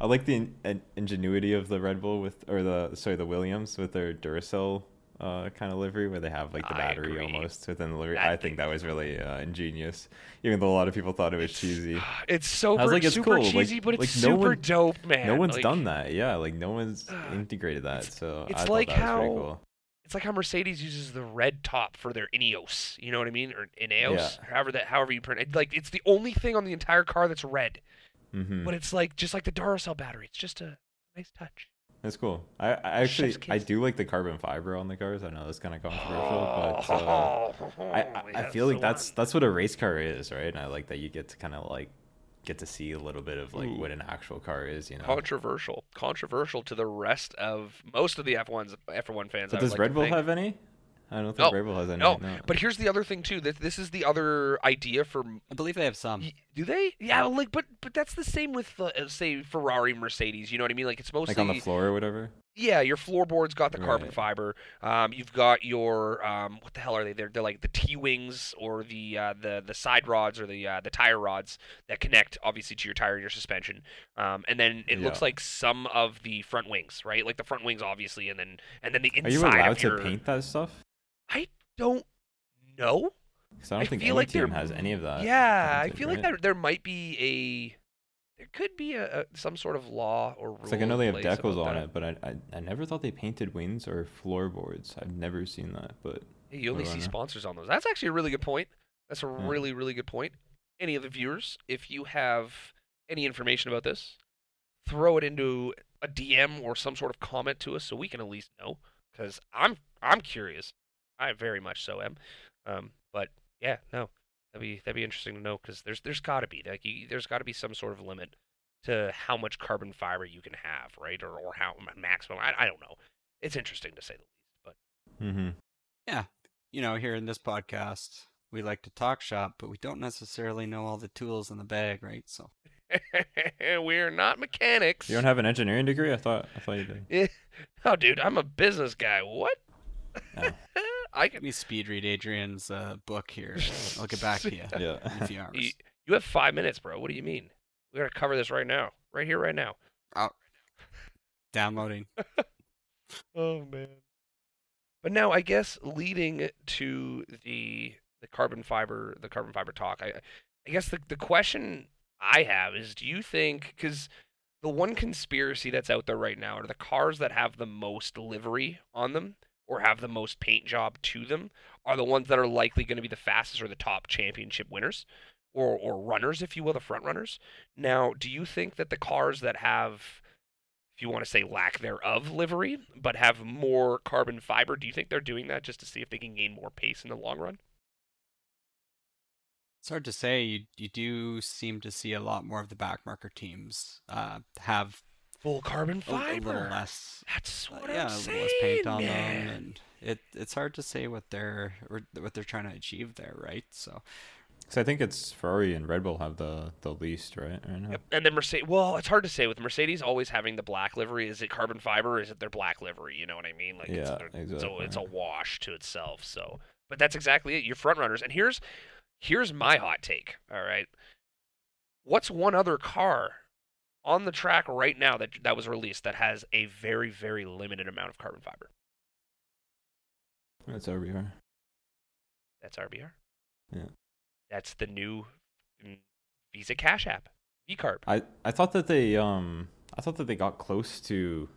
I like the in- in- ingenuity of the Red Bull with, or the sorry, the Williams with their Duracell uh, kind of livery, where they have like the I battery agree. almost within the livery. That I think that was really uh, ingenious, even though a lot of people thought it was cheesy. It's so I like, it's super cool. Like- cheesy, but it's like, no super one- dope, man. no one's Like, done that. Yeah, like no one's integrated that. it's- So it's I like that how- cool. It's like how Mercedes uses the red top for their Ineos. You know what I mean? Or Ineos, Yeah. however that, however you pronounce. it. Like it's the only thing on the entire car that's red. Hmm But it's like just like the Duracell battery. It's just a nice touch. That's cool. I, I actually I do like the carbon fiber on the cars. I know that's kind of controversial, but uh, Oh, I, I, I feel like that's that's what a race car is, right? And I like that you get to kind of like get to see a little bit of like Ooh. what an actual car is, you know. controversial. Controversial to the rest of most of the F1's F1 fans. But does like Red Bull think. have any? I don't think No, Red Bull has any. No, no. but here's the other thing too. That this is the other idea for I believe they have some. Do they? Yeah, like, but but that's the same with uh, say Ferrari, Mercedes. You know what I mean? Like it's mostly like on the floor or whatever. yeah. Your floorboard's got the carbon Right. fiber. Um, you've got your um, what the hell are they? They're, they're like the T wings or the uh, the the side rods or the uh, the tire rods that connect obviously to your tire and your suspension. Um, and then it looks like some of the front wings, right? Like the front wings, obviously, and then and then the inside. Are you allowed of to paint that stuff? I don't know. Because I don't I think feel any like team has any of that. yeah, I feel like right? there there might be a there could be a, a some sort of law or rule. It's like I know they have decals on that. it, but I, I I never thought they painted wings or floorboards. I've never seen that, but you only see sponsors on those. That's actually a really good point. That's a Yeah. really really good point. Any of the viewers, if you have any information about this, throw it into a DM or some sort of comment to us so we can at least know. Because I'm I'm curious. I very much so am. Um, but yeah, no, that'd be that'd be interesting to know because there's there's got to be like you, there's got to be some sort of limit to how much carbon fiber you can have, right? Or or how maximum. I I don't know. It's interesting to say the least, but. mm-hmm. Yeah, you know, here in this podcast, we like to talk shop, but we don't necessarily know all the tools in the bag, right? So We're not mechanics. you don't have an engineering degree. I thought I thought you did. Oh, dude, I'm a business guy. What? Oh. I let can. me speed read Adrian's uh, book here. I'll get back to you in Yeah. a few hours. You, you have five minutes, bro. What do you mean? We gotta cover this right now, right here, right now. Oh. Downloading. Oh man. But now, I guess leading to the the carbon fiber, the carbon fiber talk. I, I guess the the question I have is, do you think because the one conspiracy that's out there right now are the cars that have the most livery on them or have the most paint job to them are the ones that are likely going to be the fastest or the top championship winners or or runners, if you will, the front runners. Now, do you think that the cars that have if you want to say lack thereof livery, but have more carbon fiber. Do you think they're doing that just to see if they can gain more pace in the long run? It's hard to say. You you do seem to see a lot more of the backmarker teams uh, have Full carbon a, a little less. That's uh, what yeah, I'm a saying, little less paint on man. them, and it it's hard to say what they're or what they're trying to achieve there, right? So So I think it's Ferrari and Red Bull have the the least, right? right now. Yep. And then Mercedes. Well, it's hard to say with Mercedes always having the black livery. Is it carbon fiber? Or is it their black livery? You know what I mean? Like it's, Yeah, their- so exactly. it's a wash to itself. So, but that's exactly it. Your front runners. And here's here's my hot take. All right. What's one other car on the track right now that that was released that has a very very limited amount of carbon fiber? That's RBR. That's RBR. Yeah. That's the new mm, Visa Cash App. VCarb. I I thought that they um I thought that they got close to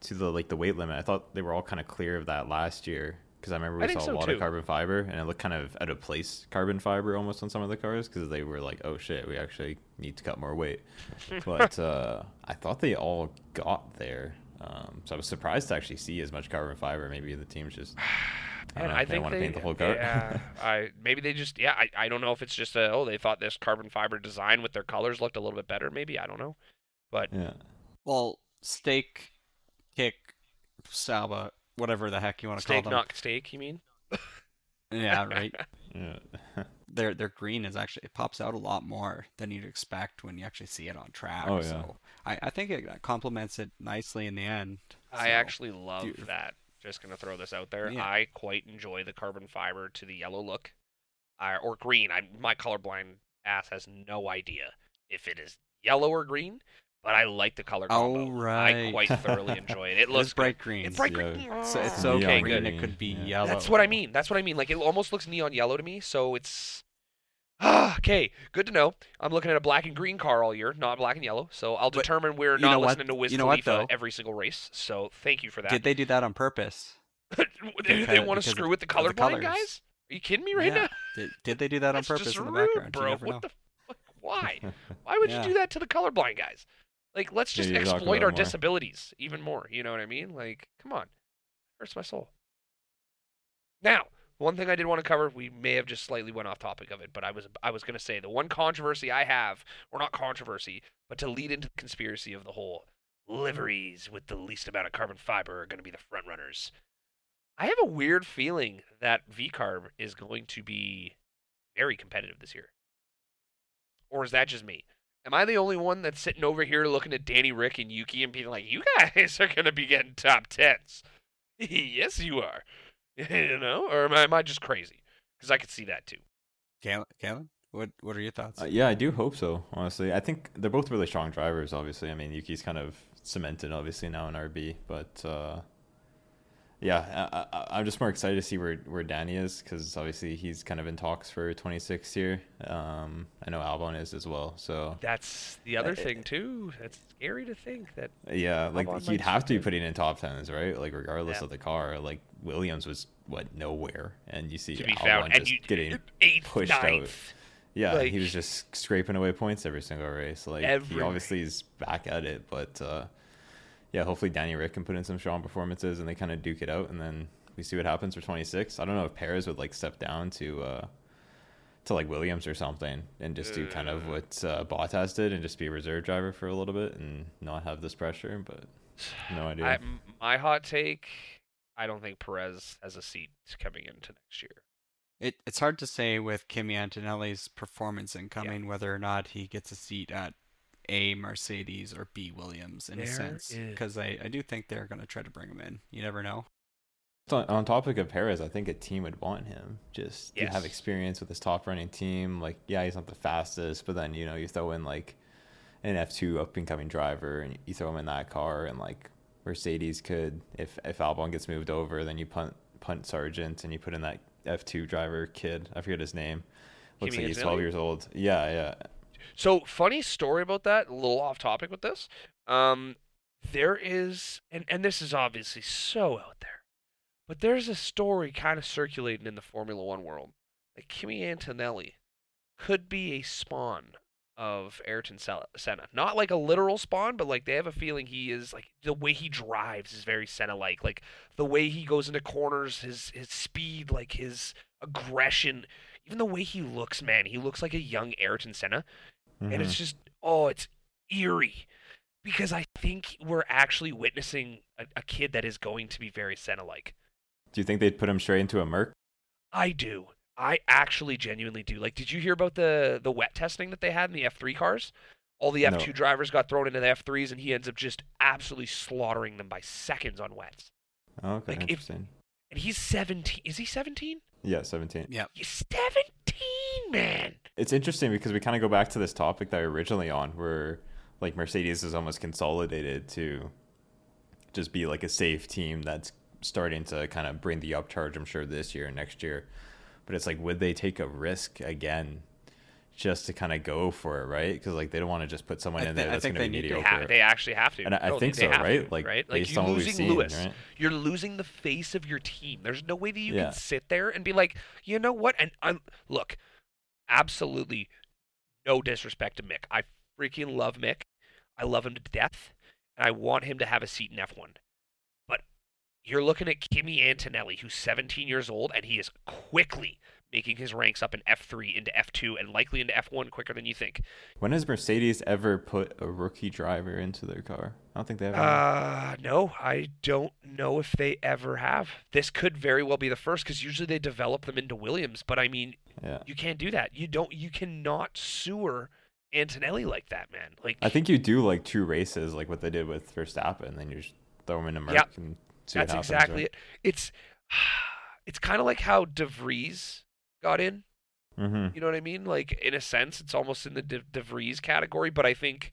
to the like the weight limit. I thought they were all kind of clear of that last year because I remember we think saw so a lot too. of carbon fiber and it looked kind of out of place carbon fiber almost on some of the cars because they were like oh shit we actually need to cut more weight. But uh, I thought they all got there. Um, so I was surprised to actually see as much carbon fiber. Maybe the team's just I, don't know, I they think want to they, paint the whole car. yeah, I maybe they just yeah, I, I don't know if it's just a oh they thought this carbon fiber design with their colors looked a little bit better. Maybe I don't know, but yeah. Well, Stake, kick, Sauber, whatever the heck you want to call steak them. not steak. You mean? Yeah, right. Yeah. their their green is actually it pops out a lot more than you'd expect when you actually see it on track. Oh, yeah. So I, I think it complements it nicely in the end. I actually love you- that. Just gonna throw this out there. Yeah. I quite enjoy the carbon fiber to the yellow look, uh, or green. I my colorblind ass has no idea if it is yellow or green, but I like the color combo. Oh, right. I quite thoroughly enjoy it. It it looks is bright green. It's bright Yeah. green. So it's so Neon okay, green good. it could be Yeah. yellow. That's what I mean. That's what I mean. Like it almost looks neon yellow to me, so it's ah, okay. Good to know. I'm looking at a black and green car all year, not black and yellow. So I'll But determine we're you know not what? listening to Wiz You know Khalifa though? every single race. So thank you for that. Did they do that on purpose? they, they want to screw with the of the colorblind colours. guys? Are you kidding me right Yeah. now? Did, did they do that on That's purpose just in the rude, background? bro. What know. the fuck? Why? Why would Yeah. you do that to the colorblind guys? Like, let's just talk exploit our more. disabilities even more. You know what I mean? Like, come on, hurts my soul. Now, one thing I did want to cover, we may have just slightly went off topic of it, but I was I was going to say the one controversy I have, or not controversy, but to lead into the conspiracy of the whole liveries with the least amount of carbon fiber are going to be the front runners. I have a weird feeling that VCarb is going to be very competitive this year. Or is that just me? Am I the only one that's sitting over here looking at Danny, Ric, and Yuki and being like, "You guys are going to be getting top tens"? yes, you are. you know, or am I, am I just crazy? Because I could see that too. Kalen, Kalen, what what are your thoughts? Uh, yeah, I do hope so. Honestly, I think they're both really strong drivers. Obviously, I mean Yuki's kind of cemented, obviously now in RB, but uh, yeah, I, I, I'm just more excited to see where where Danny is because obviously he's kind of in talks for 26 here. Um, I know Albon is as well. So That's the other Uh, thing too. That's scary to think that. yeah, like Albon he'd have to be putting in top tens, right? Like regardless Yeah. of the car. Like Williams was what nowhere, and you see To be Albon found, just you getting eighth, pushed out. Yeah, Like- he was just scraping away points every single race. Like Every he obviously is back at it, but uh, yeah, hopefully Danny Ric can put in some strong performances and they kind of duke it out, and then we see what happens for 26. I don't know if Perez would like step down to uh, to like Williams or something and just do kind of what uh, Bottas did and just be a reserve driver for a little bit and not have this pressure. But no idea. I, m- my hot take: I don't think Perez has a seat coming into next year. It, it's hard to say with Kimi Antonelli's performance incoming whether or not he gets a seat at A Mercedes or B Williams in a sense because I, I do think they're going to try to bring him in. You never know. on, on topic of Perez, I think a team would want him just to have experience with his top running team. Like, yeah, he's not the fastest, but then you know you throw in like an F two up and coming driver, and you throw him in that car, and like Mercedes could, if if Albon gets moved over, then you punt punt Sargent and you put in that F two driver kid. I forget his name. Looks Kimi like he's twelve years old. Yeah, yeah. So funny story about that. A little off topic with this. Um, there is, and and this is obviously so out there, but there's a story kind of circulating in the Formula One world that Kimi Antonelli could be a spawn of Ayrton Senna. Not like a literal spawn, but like they have a feeling he is like the way he drives is very Senna-like. Like the way he goes into corners, his his speed, like his aggression, even the way he looks. Man, he looks like a young Ayrton Senna and it's Mhm. just oh it's eerie because i think we're actually witnessing a, a kid that is going to be very senna like Do you think they'd put him straight into a Merc? i do. I actually genuinely do. Like did you hear about the the wet testing that they had in the f3 cars? All the f2 drivers got thrown into the f3s and he ends up just absolutely slaughtering them by seconds on wets. Okay, Like, if- interesting. and he's 17 is he 17 Yeah, seventeen. Yeah. he's 17 man It's interesting because we kind of go back to this topic that we were originally on, where like Mercedes is almost consolidated to just be like a safe team that's starting to kind of bring the upcharge. I'm sure this year and next year, but it's like, would they take a risk again? Just to kind of go for it, right? Because like they don't want to just put someone I in there that's going to be to they, mediocre. ha- they actually have to And I- I think so, right? to, Like, right like based you're on what we've losing seen, lewis right? you're losing the face of your team. There's no way that you Yeah. can sit there and be like, you know what? And I'm look, absolutely no disrespect to Mick. I freaking love Mick. I love him to death. and I want him to have a seat in F1. But you're looking at Kimi Antonelli, who's 17 years old, and he is quickly making his ranks up in F3 into F2 and likely into F1 quicker than you think. When has Mercedes ever put a rookie driver into their car? I don't think they have. Uh, no, I don't know if they ever have. This could very well be the first because usually they develop them into Williams. But I mean, yeah. you can't do that. You don't. You cannot sewer Antonelli like that, man. Like I think you do like two races, like what they did with Verstappen, and then you just throw him in a Merc Yep. and see that's what happens. exactly right? it. It's it's kind of like how De Vries got in. Mm-hmm. You know what I mean? Like in a sense, it's almost in the De, De Vries category, but I think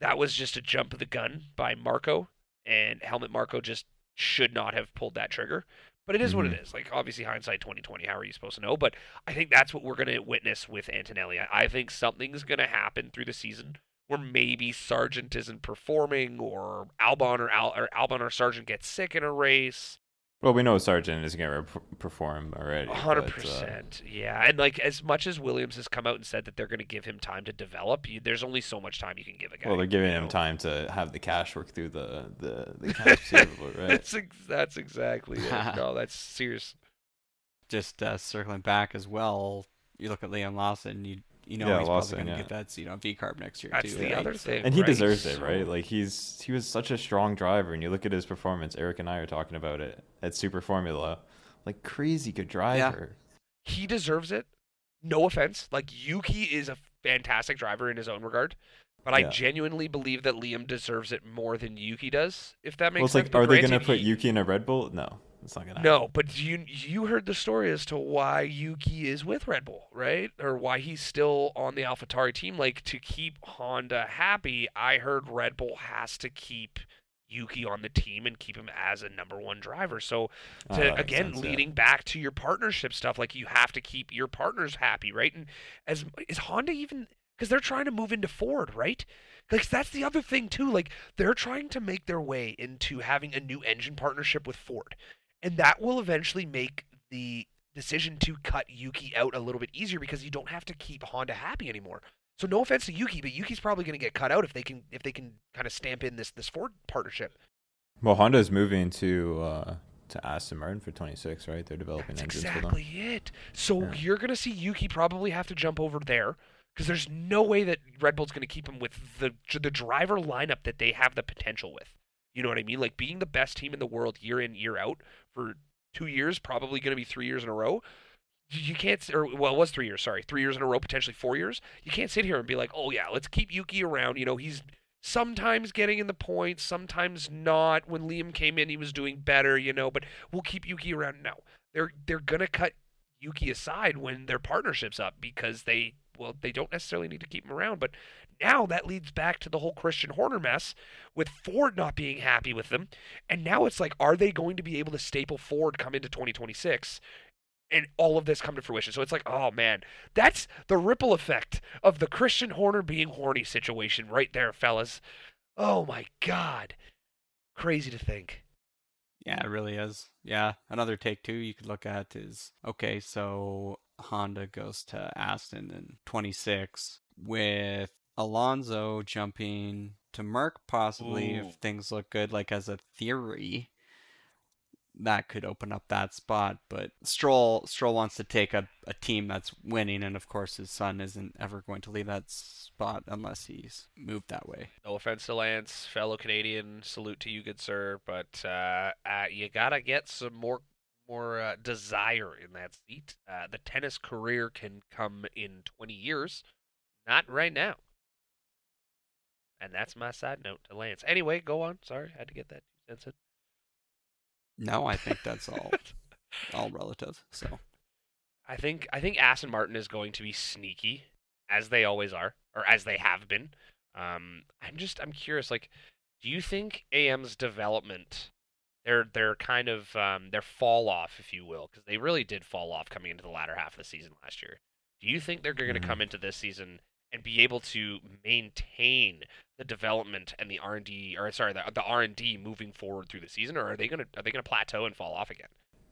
that was just a jump of the gun by Marko, and Helmut Marko just should not have pulled that trigger. But it is what it is. Like obviously hindsight 2020. How are you supposed to know? But I think that's what we're going to witness with Antonelli. I, I think something's going to happen through the season where maybe Sargent isn't performing, or Albon or, Al, or Albon or Sargent gets sick in a race. Well, we know Sargent is going to perform already. A hundred but, uh, percent, yeah. And like as much as Williams has come out and said that they're going to give him time to develop, you, there's only so much time you can give a guy. well, they're giving him know? time to have the cash work through the the, the accounts receivable, right? That's ex- that's exactly it. No, that's serious. Just uh, circling back as well, you look at Liam Lawson, you you know Yeah, he's Lawson, probably going to yeah. get that seat on V Carb next year That's too. the right? other thing. and he right? deserves it, right? Like he's he was such a strong driver, and you look at his performance. Eric and I are talking about it at Super Formula, like crazy good driver. He deserves it. No offense. Like Yuki is a fantastic driver in his own regard, but I genuinely believe that Liam deserves it more than Yuki does. If that makes well, it's sense. like, But are they going to put he- Yuki in a Red Bull? No, it's not to. No, but you you heard the story as to why Yuki is with Red Bull, right? Or why he's still on the AlphaTauri team. Like to keep Honda happy, I heard Red Bull has to keep Yuki on the team and keep him as a number one driver. So Oh, to ah, makes again sense, yeah. leading back to your partnership stuff, like you have to keep your partners happy, right? And as is Honda even because they're trying to move into Ford, right? Like that's the other thing too. Like they're trying to make their way into having a new engine partnership with Ford, and that will eventually make the decision to cut Yuki out a little bit easier because you don't have to keep Honda happy anymore. So no offense to Yuki, but Yuki's probably going to get cut out if they can if they can kind of stamp in this this Ford partnership. Well, Honda's moving to uh, to Aston Martin for 26, right? They're developing That's engines exactly it. So Yeah. you're going to see Yuki probably have to jump over there because there's no way that Red Bull's going to keep him with the the driver lineup that they have the potential with. You know what I mean? Like being the best team in the world year in year out for two years, probably going to be three years in a row. You can't, or well, it was three years. Sorry, three years in a row, potentially four years. You can't sit here and be like, oh yeah, let's keep Yuki around. You know, he's sometimes getting in the points, sometimes not. When Liam came in, he was doing better. You know, but we'll keep Yuki around. No, they're they're gonna cut Yuki aside when their partnership's up because they well they don't necessarily need to keep him around. But now that leads back to the whole Christian Horner mess with Ford not being happy with them, and now it's like, are they going to be able to staple Ford come into 2026? And all of this come to fruition. So it's like, oh man, that's the ripple effect of the Christian Horner being horny situation right there, fellas. Oh my god. Crazy to think. Yeah, it really is. Yeah, another take two you could look at is okay, so Honda goes to Aston in 26 with Alonso jumping to Merc possibly Ooh. if things look good like as a theory that could open up that spot but Stroll Stroll wants to take a, a team that's winning and of course his son isn't ever going to leave that spot unless he's moved that way. No offense to Lance, fellow Canadian. Salute to you, good sir. But uh, uh, you gotta get some more more uh, desire in that seat. Uh, the tennis career can come in 20 years, not right now. And that's my side note to Lance. Anyway, go on. Sorry, I had to get that two cents in. No, I think that's all all relative. So I think I think Aston Martin is going to be sneaky, as they always are, or as they have been. Um, I'm just I'm curious. Like, do you think AM's development, their their kind of um, their fall off, if you will, because they really did fall off coming into the latter half of the season last year. Do you think they're going to Mhm. come into this season and be able to maintain the development and the R and D, or sorry, the, the R and D moving forward through the season, or are they gonna are they gonna plateau and fall off again?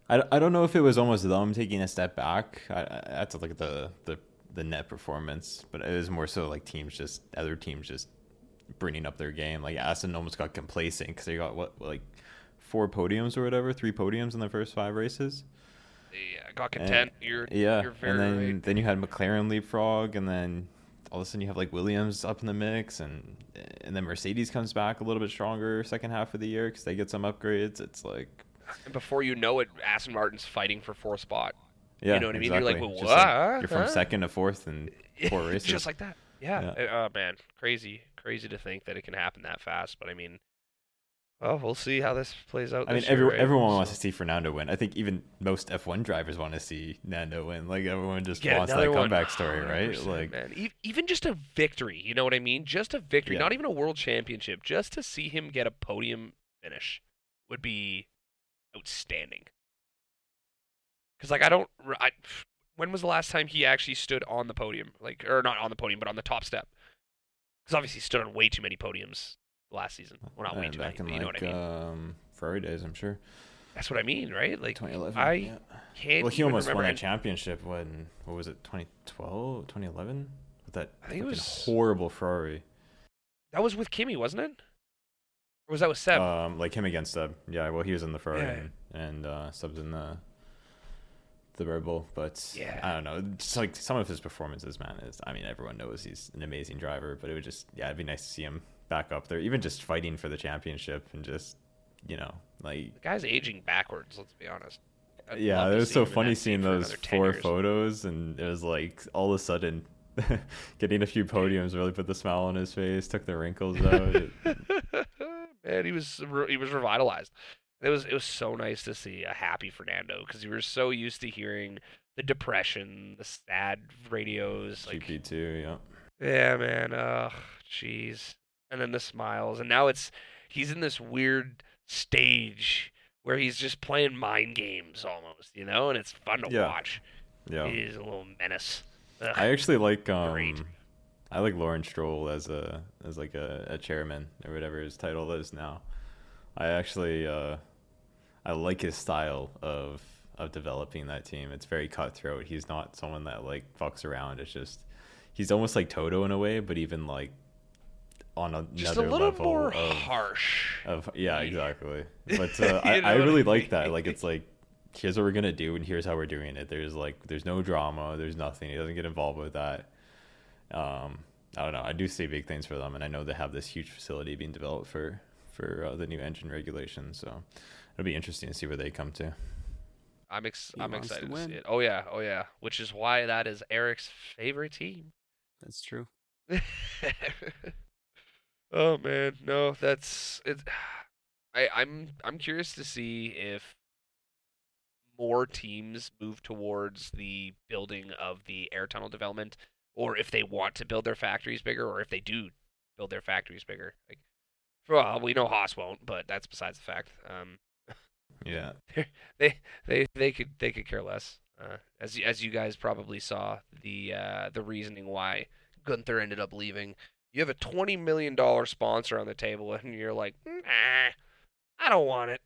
I, I don't know if it was almost them taking a step back. I, I have to look at the, the the net performance, but it was more so like teams just other teams just bringing up their game. Like Aston almost got complacent because they got what like four podiums or whatever, three podiums in the first five races. Yeah, got content. And, you're yeah, you're very and then right. then you had McLaren leapfrog, and then all of a sudden you have like Williams up in the mix, and and then Mercedes comes back a little bit stronger second half of the year because they get some upgrades. It's like and before you know it, Aston Martin's fighting for fourth spot. Yeah, you know what exactly. I mean. You're like, well, what? like, you're from Huh? second to fourth in four races. just like that. Yeah. Yeah. Oh man, crazy, crazy to think that it can happen that fast. But I mean, well, we'll see how this plays out. I mean, year, every, right? everyone wants to see Fernando win. I think even most F1 drivers want to see Nando win. Like everyone just Get wants that one. comeback story, right? Like man. Even just a victory, you know what I mean? Just a victory, Yeah. not even a world championship. Just to see him get a podium finish would be outstanding. Because like I don't, I, when was the last time he actually stood on the podium? Like, or not on the podium, but on the top step? Because obviously he stood on way too many podiums last season. Well, not way too many, back in but you know like what I mean. um, Ferrari days, I'm sure. That's what I mean, right? Like 2011. I yeah. can't. Well, he almost won a championship when what was it, 2012, 2011? With that I think it was- horrible Ferrari. That was with Kimi, wasn't it? Or was that with Seb? Um, like him against Seb. Yeah, well, he was in the Ferrari Yeah. and, and uh, Seb's in the the Red Bull. But Yeah. I don't know. Just like some of his performances, man, is I mean, everyone knows he's an amazing driver, but it would just yeah, it'd be nice to see him back up there, even just fighting for the championship and just you know like The guy's aging backwards. Let's be honest. I'd yeah, it was so funny seeing those four photos, and it was like all of a sudden getting a few podiums really put the smile on his face, took the wrinkles out. Man, he was he was revitalized. It was it was so nice to see a happy Fernando because we were so used to hearing the depression, the sad radios, like GP two, yeah. yeah, man, ugh, jeez, and then the smiles, and now it's he's in this weird stage where he's just playing mind games almost, you know, and it's fun to Yeah. watch. Yeah. He's a little menace. Ugh. I actually like um Great. I like Lawrence Stroll as a as like a, a chairman or whatever his title is now. I actually uh I like his style of of developing that team. It's very cutthroat. He's not someone that like fucks around. It's just he's almost like Toto in a way, but even like on another just a little level more of harsh. of yeah, Yeah. exactly. But uh, I, I what I really like that. Like it's like here's what we're gonna do and here's how we're doing it. There's like there's no drama. There's nothing. He doesn't get involved with that. Um, I don't know. I do see big things for them, and I know they have this huge facility being developed for for uh, the new engine regulations. So it'll be interesting to see where they come to. I'm ex- He I'm wants to excited to, see it. Oh yeah, oh yeah. Which is why that is Eric's favorite team. That's true. oh man, no, that's it. I I'm I'm curious to see if more teams move towards the building of the air tunnel development, or if they want to build their factories bigger, or if they do build their factories bigger. Like, well, we know Haas won't, but that's besides the fact. Um, Yeah. they they they could they could care less. Uh, as as you guys probably saw the uh, the reasoning why Guenther ended up leaving. You have a twenty million dollar sponsor on the table, and you're like, nah, I don't want it.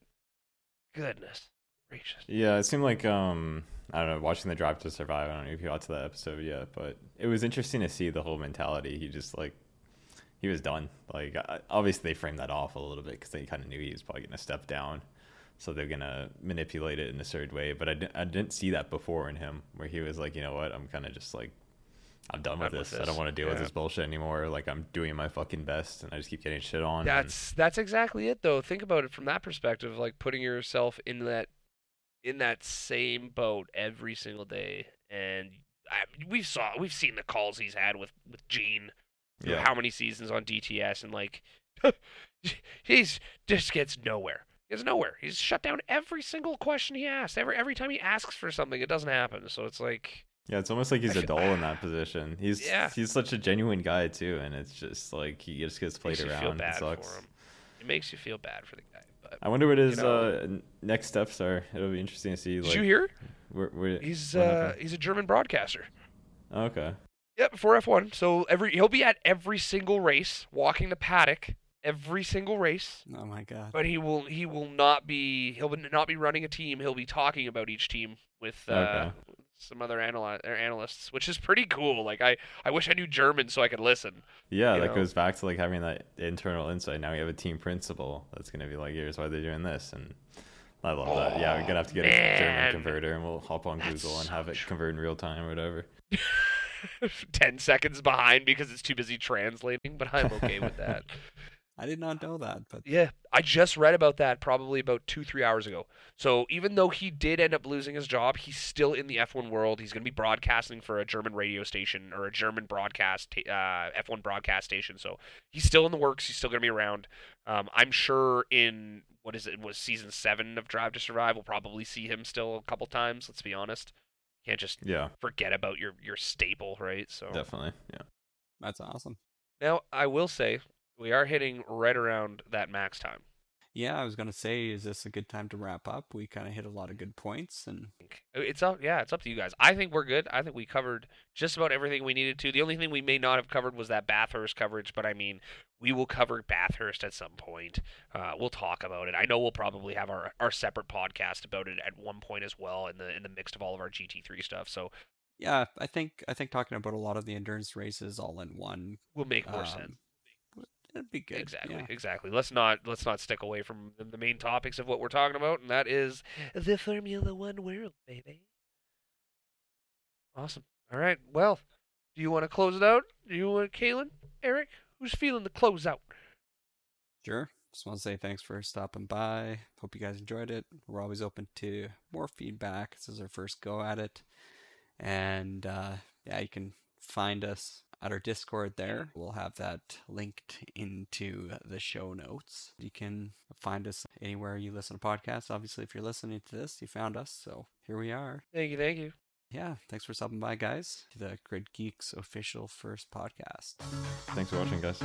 Goodness gracious. Yeah, it seemed like um I don't know, watching the Drive to Survive. I don't know if you watched that episode yet, but it was interesting to see the whole mentality. He just like he was done. Like obviously they framed that off a little bit because they kind of knew he was probably gonna step down, so they're gonna manipulate it in a certain way. But I didn't I didn't see that before in him, where he was like, you know what, I'm kind of just like. I'm done with Done with this. I don't want to deal with this bullshit anymore. Like I'm doing my fucking best, and I just keep getting shit on. and- That's that's exactly it though. Think about it from that perspective, like putting yourself in that in that same boat every single day. And I, we saw we've seen the calls he's had with with Gene Yeah. how many seasons on DTS and like he's just gets nowhere. He gets nowhere. He's shut down every single question he asks. Every every time he asks for something, it doesn't happen. So it's like Yeah, it's almost like he's I a feel- doll in that position. He's Yeah. he's such a genuine guy too, and it's just like he just gets played makes you around. feel It sucks. for him. It makes you feel bad for the guy. But I wonder what his know- uh, next steps are. It'll be interesting to see. did Like, you hear? Where, where, He's uh he's a German broadcaster. okay. Yep, for F1. So every he'll be at every single race, walking the paddock every single race. Oh my god. But he will he will not be he'll not be running a team. He'll be talking about each team with uh, Okay. Some other analy- or er, analysts, which is pretty cool. Like I, I wish I knew German so I could listen. Yeah, that know? goes back to like having that internal insight. Now we have a team principal that's gonna be like, here's why they're doing this, and I love that. Yeah, we're gonna have to get a. German converter, and we'll hop on That's Google and have it convert in real time or whatever. Ten seconds behind because it's too busy translating, but I'm okay with that. I did not know that, but Yeah, I just read about that probably about two, three hours ago. So even though he did end up losing his job, he's still in the F1 world. He's going to be broadcasting for a German radio station or a German broadcast uh, F1 broadcast station. So he's still in the works. He's still going to be around. Um, I'm sure in what is it was season seven of Drive to Survive, we'll probably see him still a couple times. Let's be honest. Can't just Yeah, forget about your your staple, right? So definitely. Yeah. that's awesome. now I will say we are hitting right around that max time. Yeah, I was gonna say, is this a good time to wrap up? We kind of hit a lot of good points, and. It's up, yeah, it's up to you guys. I think we're good. I think we covered just about everything we needed to. The only thing we may not have covered was that Bathurst coverage, but I mean, we will cover Bathurst at some point. Uh, we'll talk about it. I know we'll probably have our, our separate podcast about it at one point as well in the in the mix of all of our GT3 stuff. So yeah, I think I think talking about a lot of the endurance races all in one we'll make more um, sense. It'd be good. Exactly, yeah. exactly. Let's not let's not stick away from the- the main topics of what we're talking about, and that is the Formula One world, baby. Awesome. All right. Well, do you want to close it out? Do you want Kalen, Eric? Who's feeling the close out? Sure. Just want to say thanks for stopping by. Hope you guys enjoyed it. We're always open to more feedback. This is our first go at it. And uh, yeah, you can find us at our Discord there. We'll have that linked into the show notes. You can find us anywhere you listen to podcasts. Obviously, if you're listening to this, you found us. So here we are. Thank you, thank you. Yeah, thanks for stopping by, guys, to the Grid Geeks official first podcast. Thanks for watching, guys.